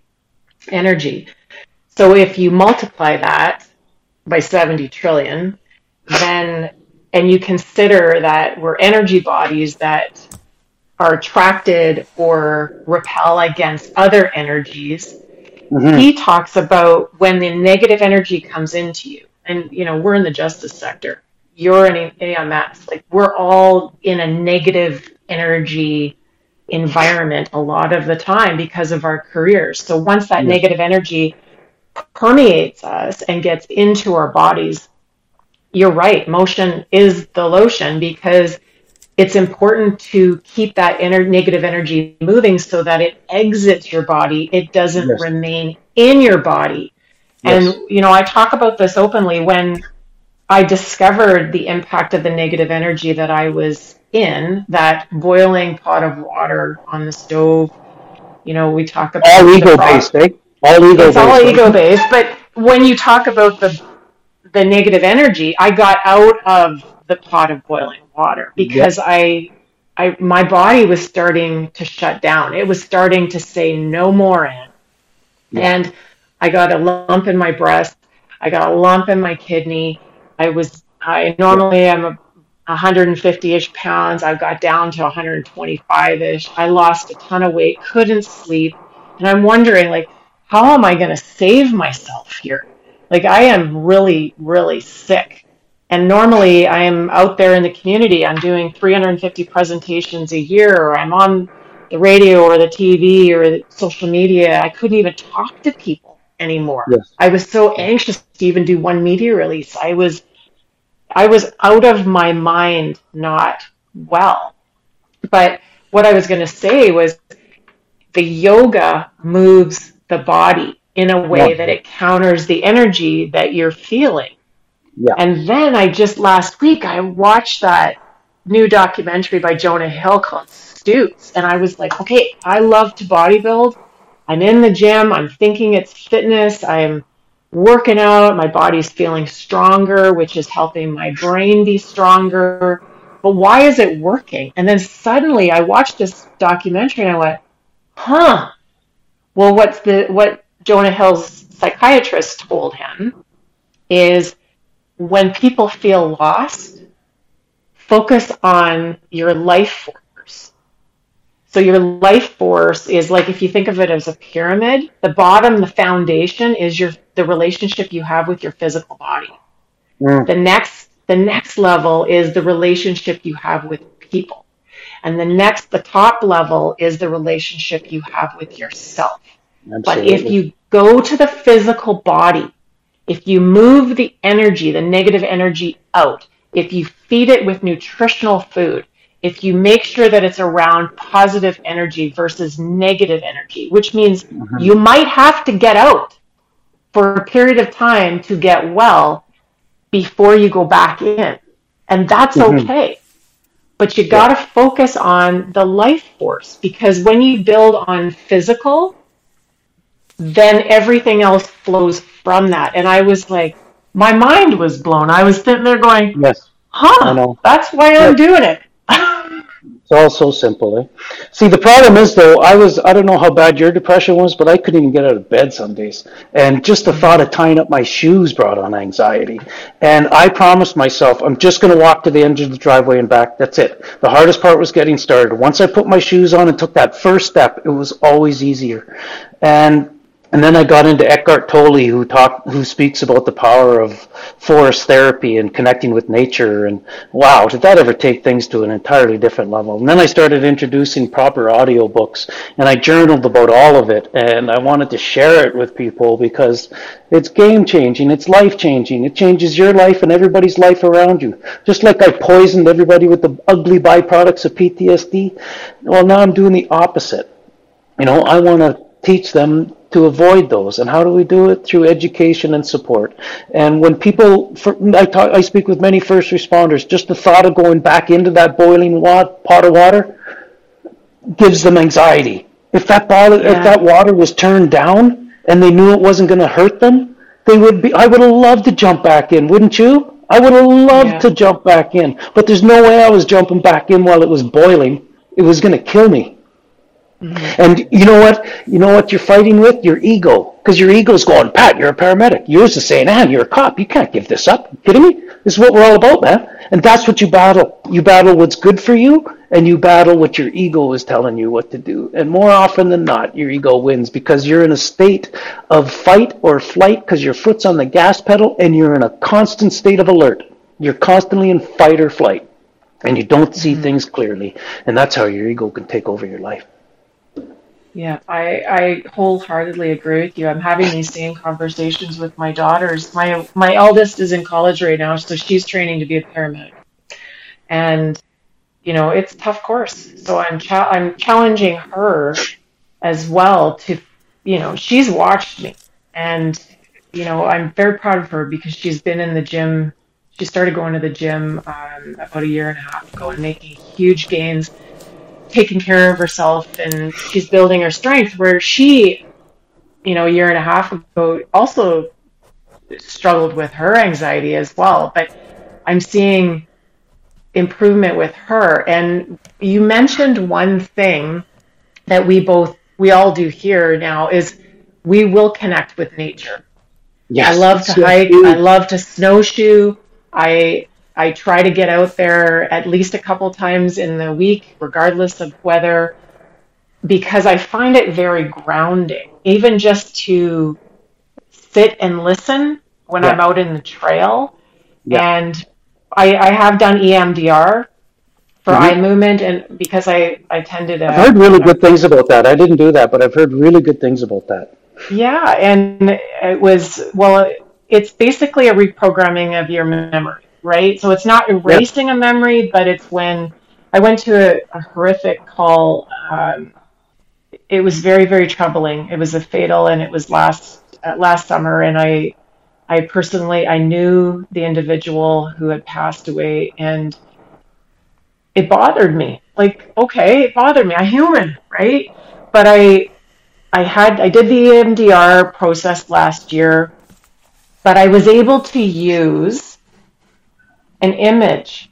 energy. So if you multiply that by 70 trillion, then and you consider that we're energy bodies that are attracted or repel against other energies, mm-hmm. he talks about when the negative energy comes into you. And, you know, we're in the justice sector. You're in EMS. Like, we're all in a negative energy environment a lot of the time because of our careers. So once that negative energy permeates us and gets into our bodies, you're right. Motion is the lotion because it's important to keep that inner negative energy moving so that it exits your body. It doesn't yes. remain in your body. Yes. And, you know, I talk about this openly when I discovered the impact of the negative energy that I was in, that boiling pot of water on the stove. You know, we talk about all ego based, eh? All ego based. It's all ego based. But when you talk about the the negative energy, I got out of the pot of boiling water because yep. I, I, my body was starting to shut down. It was starting to say no more in, yep. and I got a lump in my breast. I got a lump in my kidney. I was, I normally am a 150-ish pounds. I got down to 125-ish. I lost a ton of weight, couldn't sleep, and I'm wondering like, how am I going to save myself here? Like I am really, really sick. And normally I am out there in the community. I'm doing 350 presentations a year, or I'm on the radio or the TV or the social media. I couldn't even talk to people anymore. Yes. I was so anxious to even do one media release. I was I was out of my mind, not well. But what I was going to say was the yoga moves the body in a way yeah. that it counters the energy that you're feeling. Yeah. And then I just last week I watched that new documentary by Jonah Hill called Stutz, and I was like, okay, I love to bodybuild. I'm in the gym. I'm thinking it's fitness. I'm working out. My body's feeling stronger, which is helping my brain be stronger. but why is it working? And then suddenly I watched this documentary and I went, huh. Well, what's the what Jonah Hill's psychiatrist told him is when people feel lost, focus on your life force. So your life force is like if you think of it as a pyramid, the bottom, the foundation is your the relationship you have with your physical body. Mm. The next the next level is the relationship you have with people. And the next the top level is the relationship you have with yourself. Absolutely. But if you go to the physical body, if you move the energy, the negative energy out, if you feed it with nutritional food, if you make sure that it's around positive energy versus negative energy, which means mm-hmm. you might have to get out for a period of time to get well before you go back in. And that's mm-hmm. okay. But you got to yeah. focus on the life force because when you build on physical, then everything else flows from that. And I was like, my mind was blown. I was sitting there going, yes, huh, that's why I'm doing it. *laughs* it's all so simple, eh? See, the problem is though, I was, I don't know how bad your depression was, but I couldn't even get out of bed some days. And just the thought of tying up my shoes brought on anxiety. And I promised myself, I'm just going to walk to the end of the driveway and back. That's it. The hardest part was getting started. Once I put my shoes on and took that first step, it was always easier. And and then I got into Eckhart Tolle, who talk, who speaks about the power of forest therapy and connecting with nature. And wow, did that ever take things to an entirely different level? And then I started introducing proper audio books, and I journaled about all of it. And I wanted to share it with people because it's game changing, it's life changing. It changes your life and everybody's life around you. Just like I poisoned everybody with the ugly byproducts of PTSD. Well, now I'm doing the opposite. You know, I want to teach them to avoid those. And how do we do it? Through education and support. And when people, for, I, talk, I speak with many first responders, just the thought of going back into that boiling pot of water gives them anxiety. If that bottle, yeah. if that water was turned down and they knew it wasn't going to hurt them, they would be. I would have loved to jump back in, wouldn't you? I would have loved yeah. to jump back in, but there's no way I was jumping back in while it was boiling. It was going to kill me. Mm-hmm. And you know what? You know what you're fighting with? Your ego. Because your ego's going, Pat, you're a paramedic. Yours is saying, Ann, you're a cop. You can't give this up. You kidding me? This is what we're all about, man. And that's what you battle. You battle what's good for you, and you battle what your ego is telling you what to do. And more often than not, your ego wins because you're in a state of fight or flight because your foot's on the gas pedal and you're in a constant state of alert. You're constantly in fight or flight, and you don't see mm-hmm. things clearly. And that's how your ego can take over your life. Yeah, I, I wholeheartedly agree with you. I'm having these same conversations with my daughters. My my eldest is in college right now, so she's training to be a paramedic, and you know it's a tough course. So I'm cha- I'm challenging her as well to, you know, she's watched me, and you know I'm very proud of her because she's been in the gym. She started going to the gym um, about a year and a half ago and making huge gains taking care of herself and she's building her strength where she you know a year and a half ago also struggled with her anxiety as well. But i'm seeing improvement with her. And you mentioned one thing that we both we all do here now is we will connect with nature. Yes, i love to hike. I love to snowshoe. I I try to get out there at least a couple times in the week, regardless of weather, because I find it very grounding, even just to sit and listen when yeah. I'm out in the trail. Yeah. And I, I, have done EMDR for mm-hmm. eye movement, and because I, I tended to. I've heard really good things about that. I didn't do that, but I've heard really good things about that. Yeah, and it was, well, it's basically a reprogramming of your memory right? So it's not erasing yep. a memory, but it's when I went to a, a horrific call. Um, it was very, very troubling. It was a fatal, and it was last uh, last summer. And I, I personally, I knew the individual who had passed away, and it bothered me. Like, okay, it bothered me. I'm human, right? But I, I had, I did the EMDR process last year, but I was able to use an image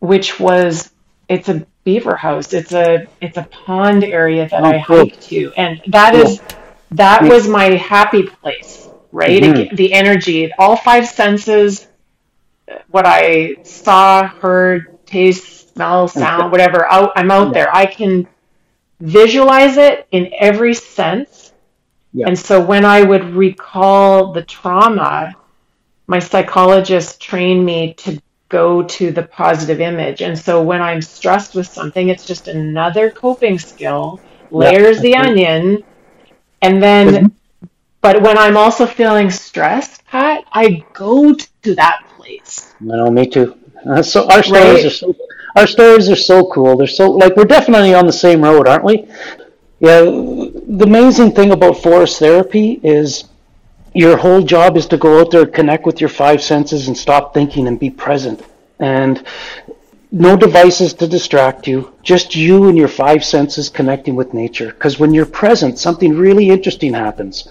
which was it's a beaver house. It's a it's a pond area that Oh, I cool. hike to, and that is that Yeah. was my happy place, right? Mhm. It- the energy, all five senses, what I saw, heard, taste, smell, sound, whatever. Out, I'm out Yeah. there. I can visualize it in every sense. Yeah. And so when I would recall the trauma, my psychologist trained me to go to the positive image. And so when I'm stressed with something, it's just another coping skill, layers the that's right. onion. And then, but when I'm also feeling stressed, Pat, I go to that place. No, me too. Uh, so our stories Right? are so our stories are so cool. They're so like we're definitely on the same road, aren't we? Yeah. The amazing thing about forest therapy is your whole job is to go out there, connect with your five senses, and stop thinking and be present. And no devices to distract you, just you and your five senses connecting with nature. Because when you're present, something really interesting happens.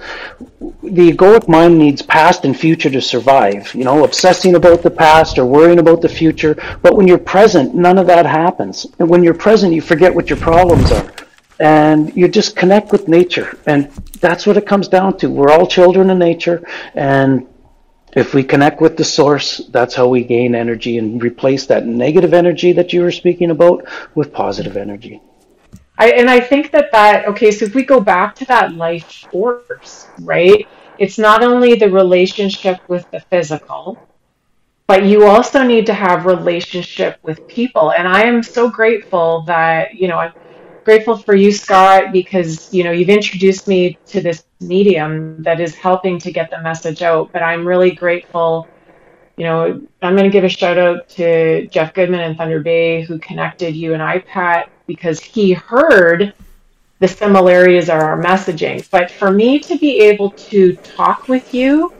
The egoic mind needs past and future to survive, you know, obsessing about the past or worrying about the future. But when you're present, none of that happens. And when you're present, you forget what your problems are. And you just connect with nature. And that's what it comes down to. We're all children of nature. And if we connect with the source, that's how we gain energy and replace that negative energy that you were speaking about with positive energy. I, and I think that that, okay, so if we go back to that life force, right? It's not only the relationship with the physical, but you also need to have relationship with people. And I am so grateful that, you know, I'm grateful for you, Scott, because, you know, you've introduced me to this medium that is helping to get the message out. But I'm really grateful you know, I'm going to give a shout out to Jeff Goodman in Thunder Bay who connected you and I, Pat, because he heard the similarities of our messaging. But for me to be able to talk with you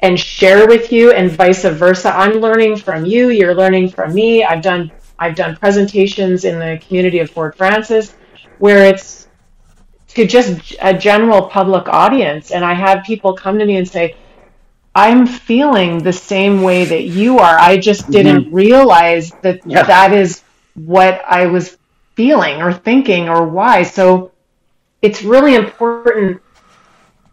and share with you and vice versa, I'm learning from you, you're learning from me. I've done I've done presentations in the community of Fort Frances where it's to just a general public audience and I have people come to me and say, I'm feeling the same way that you are. I just mm-hmm. didn't realize that Yeah. that is what I was feeling or thinking or why. So it's really important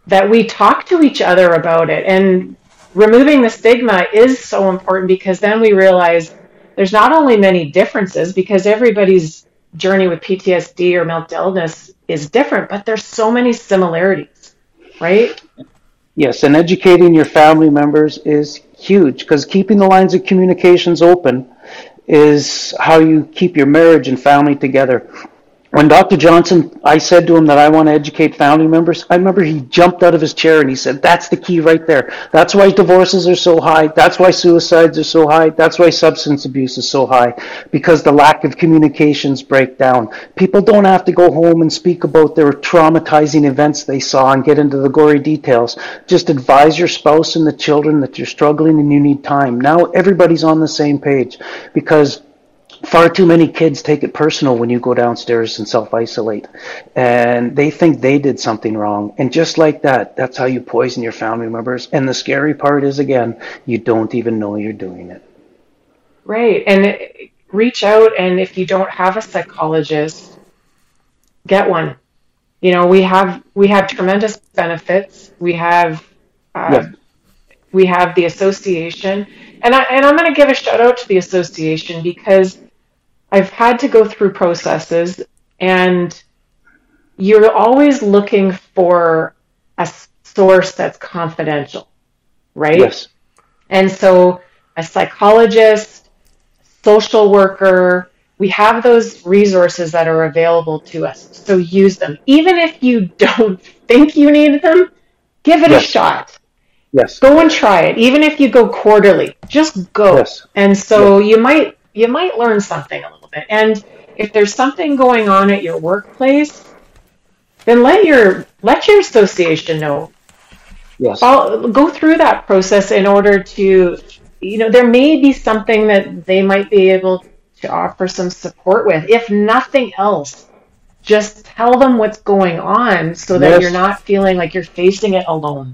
that we talk to each other about it. And removing the stigma is so important because then we realize there's not only many differences because everybody's journey with PTSD or mental illness is different, but there's so many similarities, right? Yes, and educating your family members is huge because keeping the lines of communications open is how you keep your marriage and family together. When Dr. Johnston, I said to him that I want to educate founding members, I remember he jumped out of his chair and he said, That's the key right there. That's why divorces are so high. That's why suicides are so high. That's why substance abuse is so high. Because the lack of communications break down. People don't have to go home and speak about their traumatizing events they saw and get into the gory details. Just advise your spouse and the children that you're struggling and you need time. Now everybody's on the same page because far too many kids take it personal when you go downstairs and self isolate and they think they did something wrong and just like that that's how you poison your family members and the scary part is again you don't even know you're doing it Right. And reach out, and if you don't have a psychologist, get one. You know, we have we have tremendous benefits. We have uh, we have the association, and I and I'm going to give a shout out to the association because I've had to go through processes, and you're always looking for a source that's confidential, right? yes And so a psychologist, social worker, we have those resources that are available to us. So use them. Even if you don't think you need them, give it a shot. yes Go and try it. Even if you go quarterly, just go. Yes. And so you might you might learn something a little bit. And if there's something going on at your workplace, then let your let your association know yes go through that process in order to, you know, there may be something that they might be able to offer some support with. If nothing else, just tell them what's going on so that Yes. you're not feeling like you're facing it alone.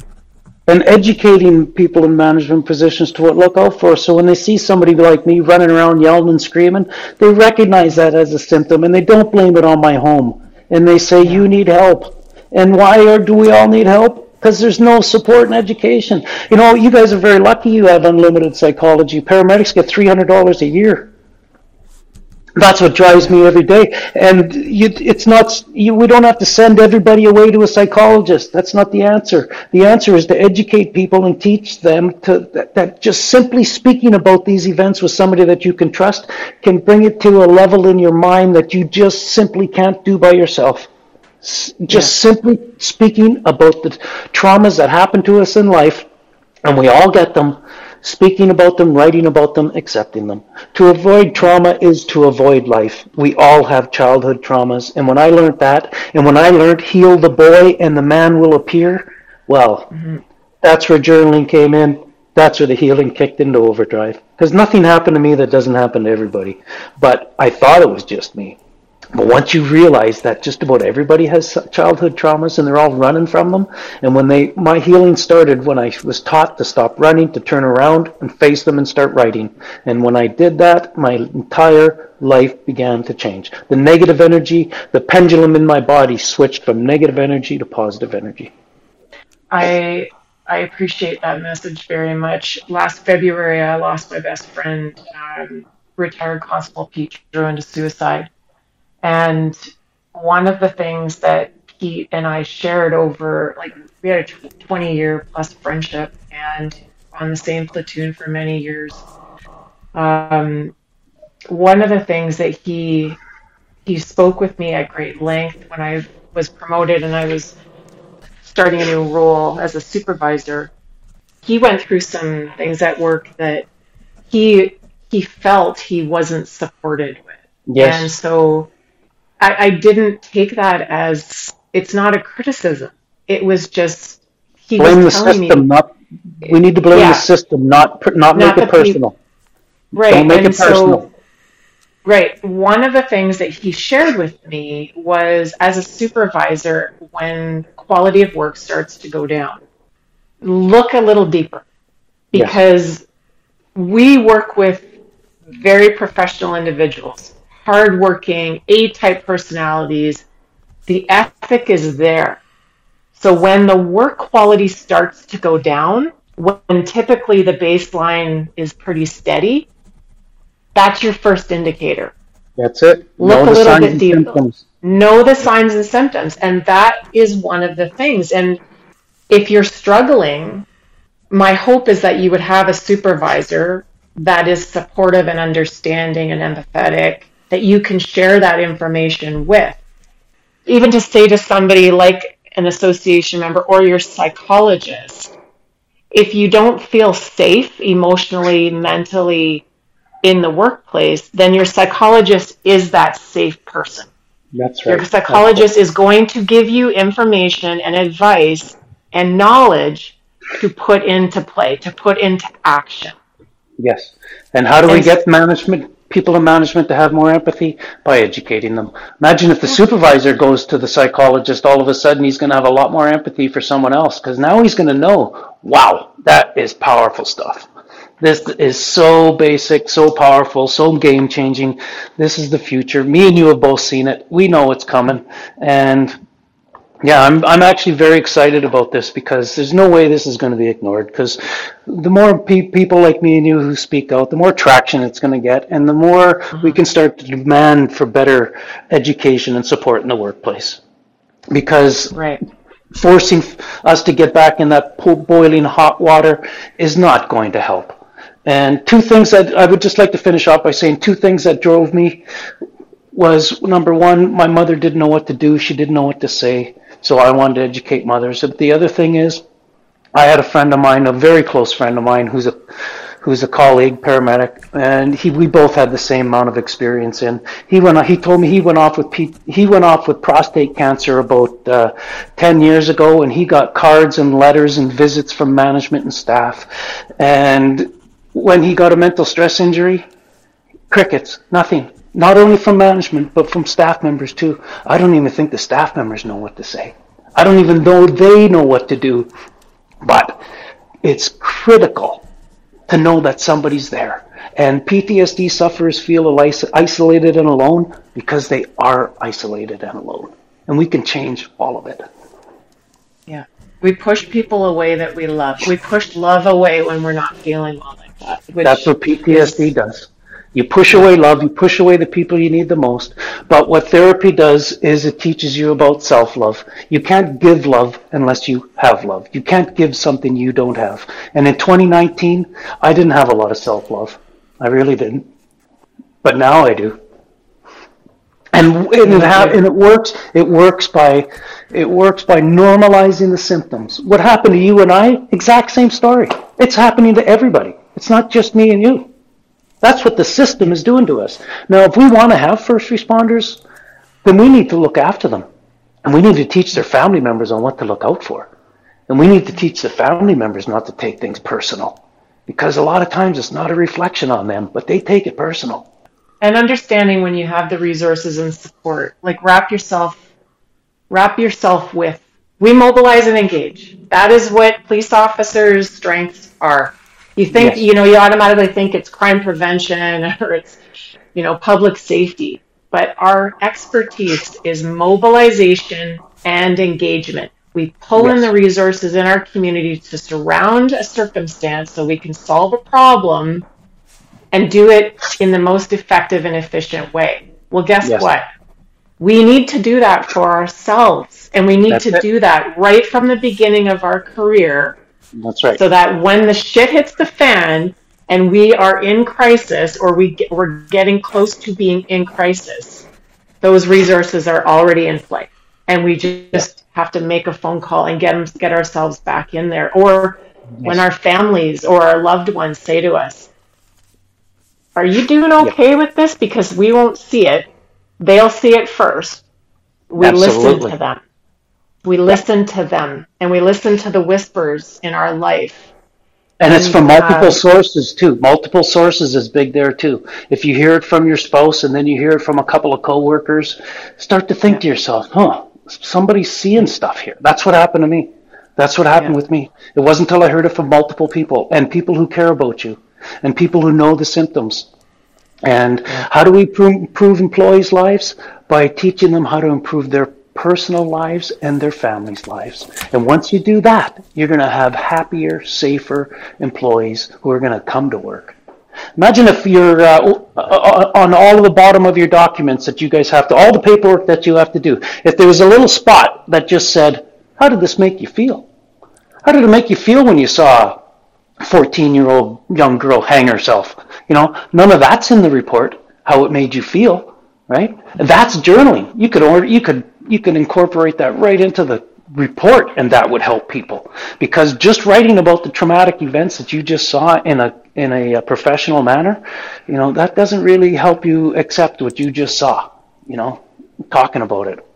And educating people in management positions to what look out for. So when they see somebody like me running around yelling and screaming, they recognize that as a symptom and they don't blame it on my home. And they say, you need help. And why are, do we all need help? Because there's no support and education. You know, you guys are very lucky you have unlimited psychology. Paramedics get $300 a year that's what drives me every day. And you, it's not, you, we don't have to send everybody away to a psychologist. That's not the answer. The answer is to educate people and teach them to, that, that just simply speaking about these events with somebody that you can trust can bring it to a level in your mind that you just simply can't do by yourself. Just yeah. simply speaking about the traumas that happen to us in life, and we all get them speaking about them, writing about them, accepting them. To avoid trauma is to avoid life. We all have childhood traumas. And when I learned that, and when I learned heal the boy and the man will appear, well, mm-hmm. that's where journaling came in. That's where the healing kicked into overdrive. Because nothing happened to me that doesn't happen to everybody. But I thought it was just me. But once you realize that just about everybody has childhood traumas and they're all running from them, and when they, my healing started when I was taught to stop running, to turn around and face them and start writing. And when I did that, my entire life began to change. The negative energy, the pendulum in my body switched from negative energy to positive energy. I I appreciate that message very much. Last February, I lost my best friend, um, retired Constable Pete Drew, into suicide. And one of the things that Pete and I shared over, like, we had a 20 year plus friendship and on the same platoon for many years. Um, one of the things that he he spoke with me at great length when I was promoted and I was starting a new role as a supervisor. He went through some things at work that he he felt he wasn't supported with. Yes. And so I, I didn't take that as it's not a criticism. It was just he blame was the system, me, not. We need to blame yeah, the system, not not, not make it personal. People. Right. Don't make and it personal. So, right. One of the things that he shared with me was as a supervisor, when quality of work starts to go down, look a little deeper because yes. we work with very professional individuals hardworking, A type personalities. The ethic is there. So when the work quality starts to go down, when typically the baseline is pretty steady, that's your first indicator. That's it. Look know a little bit deeper. Know the signs and symptoms. And that is one of the things. And if you're struggling, my hope is that you would have a supervisor that is supportive and understanding and empathetic that you can share that information with. Even to say to somebody like an association member or your psychologist, if you don't feel safe emotionally, mentally in the workplace, then your psychologist is that safe person. That's right. Your psychologist right. is going to give you information and advice and knowledge to put into play, to put into action. Yes. And how do and we get management people in management to have more empathy by educating them. Imagine if the supervisor goes to the psychologist, all of a sudden he's going to have a lot more empathy for someone else because now he's going to know, wow, that is powerful stuff. This is so basic, so powerful, so game changing. This is the future. Me and you have both seen it. We know it's coming. And yeah, I'm I'm actually very excited about this because there's no way this is going to be ignored. Because the more pe- people like me and you who speak out, the more traction it's going to get, and the more mm-hmm. we can start to demand for better education and support in the workplace. Because right. forcing us to get back in that boiling hot water is not going to help. And two things that I would just like to finish off by saying two things that drove me was number one, my mother didn't know what to do. She didn't know what to say. So I wanted to educate mothers. But the other thing is, I had a friend of mine, a very close friend of mine, who's a who's a colleague paramedic, and he we both had the same amount of experience in. He went. He told me he went off with he went off with prostate cancer about uh, ten years ago, and he got cards and letters and visits from management and staff. And when he got a mental stress injury, crickets, nothing not only from management, but from staff members too. I don't even think the staff members know what to say. I don't even know they know what to do. But it's critical to know that somebody's there. And PTSD sufferers feel isolated and alone because they are isolated and alone. And we can change all of it. Yeah. We push people away that we love. We push love away when we're not feeling well like that. That's what PTSD is, does. You push away love, you push away the people you need the most. But what therapy does is it teaches you about self love. You can't give love unless you have love. You can't give something you don't have. And in 2019, I didn't have a lot of self love. I really didn't. But now I do. And, and it, ha- and it works. It works by it works by normalizing the symptoms. What happened to you and I? Exact same story. It's happening to everybody. It's not just me and you. That's what the system is doing to us. Now, if we want to have first responders, then we need to look after them. And we need to teach their family members on what to look out for. And we need to teach the family members not to take things personal. Because a lot of times it's not a reflection on them, but they take it personal. And understanding when you have the resources and support, like wrap yourself, wrap yourself with, we mobilize and engage. That is what police officers' strengths are. You think, yes. you know, you automatically think it's crime prevention *laughs* or it's, you know, public safety. But our expertise is mobilization and engagement. We pull yes. in the resources in our community to surround a circumstance so we can solve a problem and do it in the most effective and efficient way. Well, guess yes. what? We need to do that for ourselves. And we need That's to it. do that right from the beginning of our career that's right. So that when the shit hits the fan and we are in crisis or we get, we're getting close to being in crisis, those resources are already in play. And we just have to make a phone call and get them, get ourselves back in there. Or when our families or our loved ones say to us, are you doing okay yep. with this? Because we won't see it. They'll see it first. We Absolutely. listen to them we listen to them and we listen to the whispers in our life. And, and it's from multiple uh, sources too. Multiple sources is big there too. If you hear it from your spouse and then you hear it from a couple of coworkers, start to think yeah. to yourself, huh, somebody's seeing stuff here. That's what happened to me. That's what happened yeah. with me. It wasn't until I heard it from multiple people and people who care about you and people who know the symptoms. And yeah. how do we improve employees' lives? By teaching them how to improve their personal lives and their families' lives. And once you do that, you're going to have happier, safer employees who are going to come to work. Imagine if you're uh, uh, on all of the bottom of your documents that you guys have to, all the paperwork that you have to do, if there was a little spot that just said, How did this make you feel? How did it make you feel when you saw a 14 year old young girl hang herself? You know, none of that's in the report, how it made you feel, right? That's journaling. You could order, you could you can incorporate that right into the report and that would help people. Because just writing about the traumatic events that you just saw in a in a, a, professional manner you know that doesn't really help you accept what you just saw you know talking about it.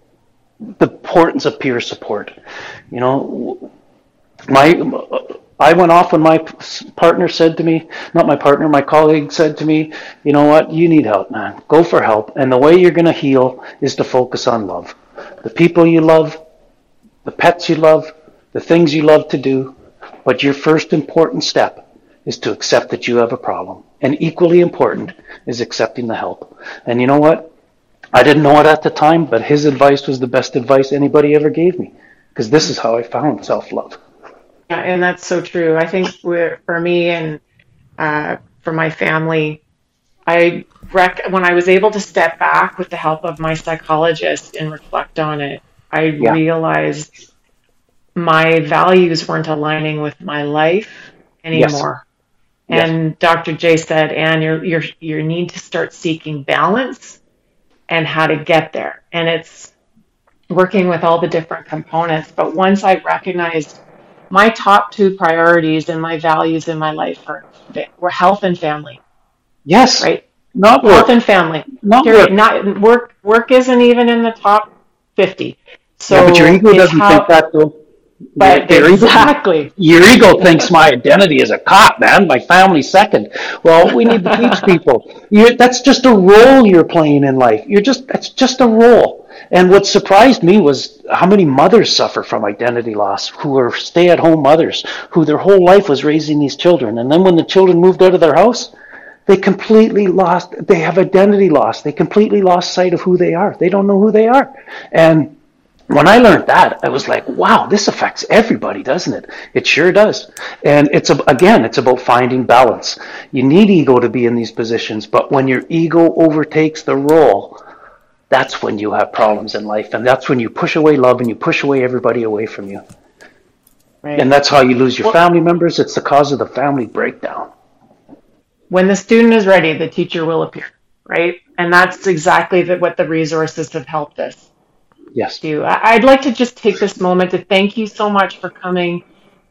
The importance of peer support. You know my I went off when my partner said to me, not my partner, my colleague said to me, you know what, you need help, man. Go for help. And the way you're going to heal is to focus on love the people you love, the pets you love, the things you love to do, but your first important step is to accept that you have a problem. And equally important is accepting the help. And you know what? I didn't know it at the time, but his advice was the best advice anybody ever gave me because this is how I found self love. Yeah, and that's so true. I think for me and uh, for my family, I rec- when I was able to step back with the help of my psychologist and reflect on it, I yeah. realized my values weren't aligning with my life anymore. Yes. And yes. Dr. J said, "Ann, you you you need to start seeking balance and how to get there." And it's working with all the different components. But once I recognized my top two priorities and my values in my life were, were health and family. Yes. Right. Not work. Health and family. Not Period. work. Not work. Work isn't even in the top fifty. So yeah, but your ego doesn't how, think that though. But your, exactly. Ego, your ego thinks my identity is a cop, man. My family second. Well, we need to teach *laughs* people. You, that's just a role you're playing in life. You're just that's just a role. And what surprised me was how many mothers suffer from identity loss who are stay at home mothers who their whole life was raising these children. And then when the children moved out of their house, they completely lost, they have identity loss. They completely lost sight of who they are. They don't know who they are. And when I learned that, I was like, wow, this affects everybody, doesn't it? It sure does. And it's, a, again, it's about finding balance. You need ego to be in these positions, but when your ego overtakes the role, that's when you have problems in life. And that's when you push away love and you push away everybody away from you. Right. And that's how you lose your family members. It's the cause of the family breakdown. When the student is ready, the teacher will appear, right? And that's exactly the, what the resources have helped us yes. do. I'd like to just take this moment to thank you so much for coming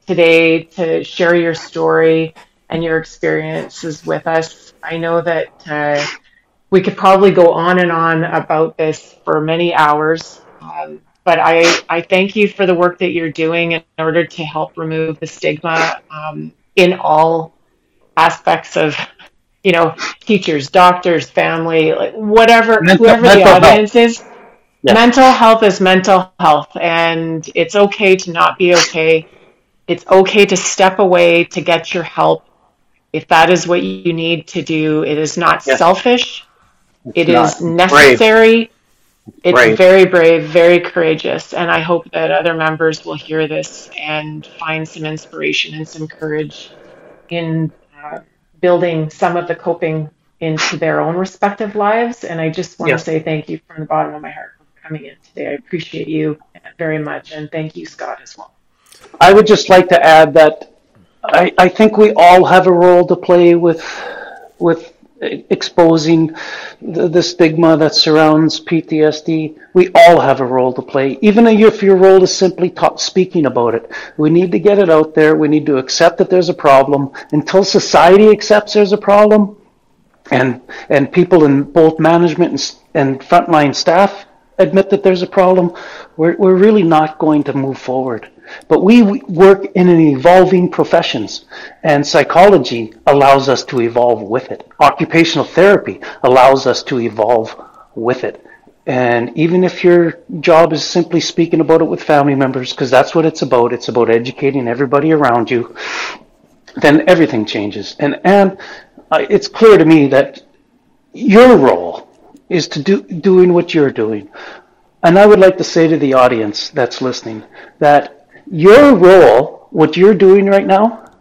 today to share your story and your experiences with us. I know that uh, we could probably go on and on about this for many hours. Um, but I, I thank you for the work that you're doing in order to help remove the stigma um, in all aspects of, you know, teachers, doctors, family, like whatever, mental, whoever the audience health. is. Yeah. Mental health is mental health, and it's okay to not be okay. It's okay to step away to get your help if that is what you need to do. It is not yeah. selfish. It's it is necessary. Brave. It's brave. very brave, very courageous, and I hope that other members will hear this and find some inspiration and some courage in uh, building some of the coping into their own respective lives. And I just want yes. to say thank you from the bottom of my heart for coming in today. I appreciate you very much, and thank you, Scott, as well. I would just like to add that I, I think we all have a role to play with with exposing the, the, stigma that surrounds PTSD. We all have a role to play, even if your role is simply talk, speaking about it. We need to get it out there. We need to accept that there's a problem. Until society accepts there's a problem, and and people in both management and, and frontline staff admit that there's a problem, we're, we're really not going to move forward. But we work in an evolving professions, and psychology allows us to evolve with it. Occupational therapy allows us to evolve with it. And even if your job is simply speaking about it with family members, because that's what it's about, it's about educating everybody around you, then everything changes. And, and uh, it's clear to me that your role is to do doing what you're doing. And I would like to say to the audience that's listening that your role, what you're doing right now,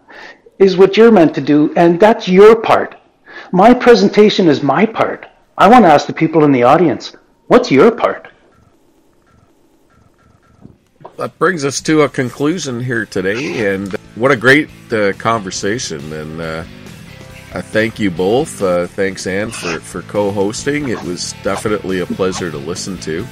is what you're meant to do, and that's your part. My presentation is my part. I want to ask the people in the audience, what's your part? That brings us to a conclusion here today, and what a great uh, conversation. And uh, I thank you both. Uh, thanks, Ann, for, for co hosting. It was definitely a pleasure to listen to.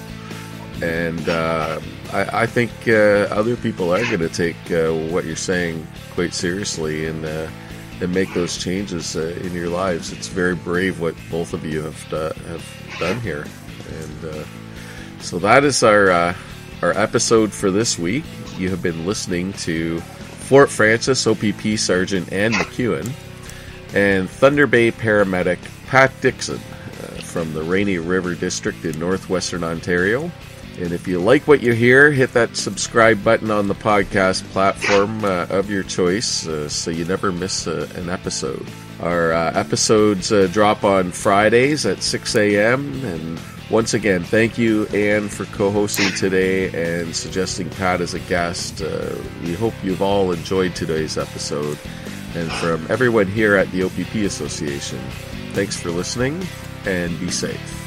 And uh, I, I think uh, other people are going to take uh, what you're saying quite seriously and uh, and make those changes uh, in your lives. It's very brave what both of you have uh, have done here, and uh, so that is our our episode for this week. You have been listening to Fort Frances OPP Sergeant Ann McEwen and Thunder Bay paramedic Pat Dixon from the Rainy River District in northwestern Ontario. And if you like what you hear, hit that subscribe button on the podcast platform uh, of your choice uh, so you never miss uh, an episode. Our uh, episodes uh, drop on Fridays at 6 a.m. And once again, thank you, Ann, for co hosting today and suggesting Pat as a guest. We hope you've all enjoyed today's episode. And from everyone here at the OPP Association, thanks for listening and be safe.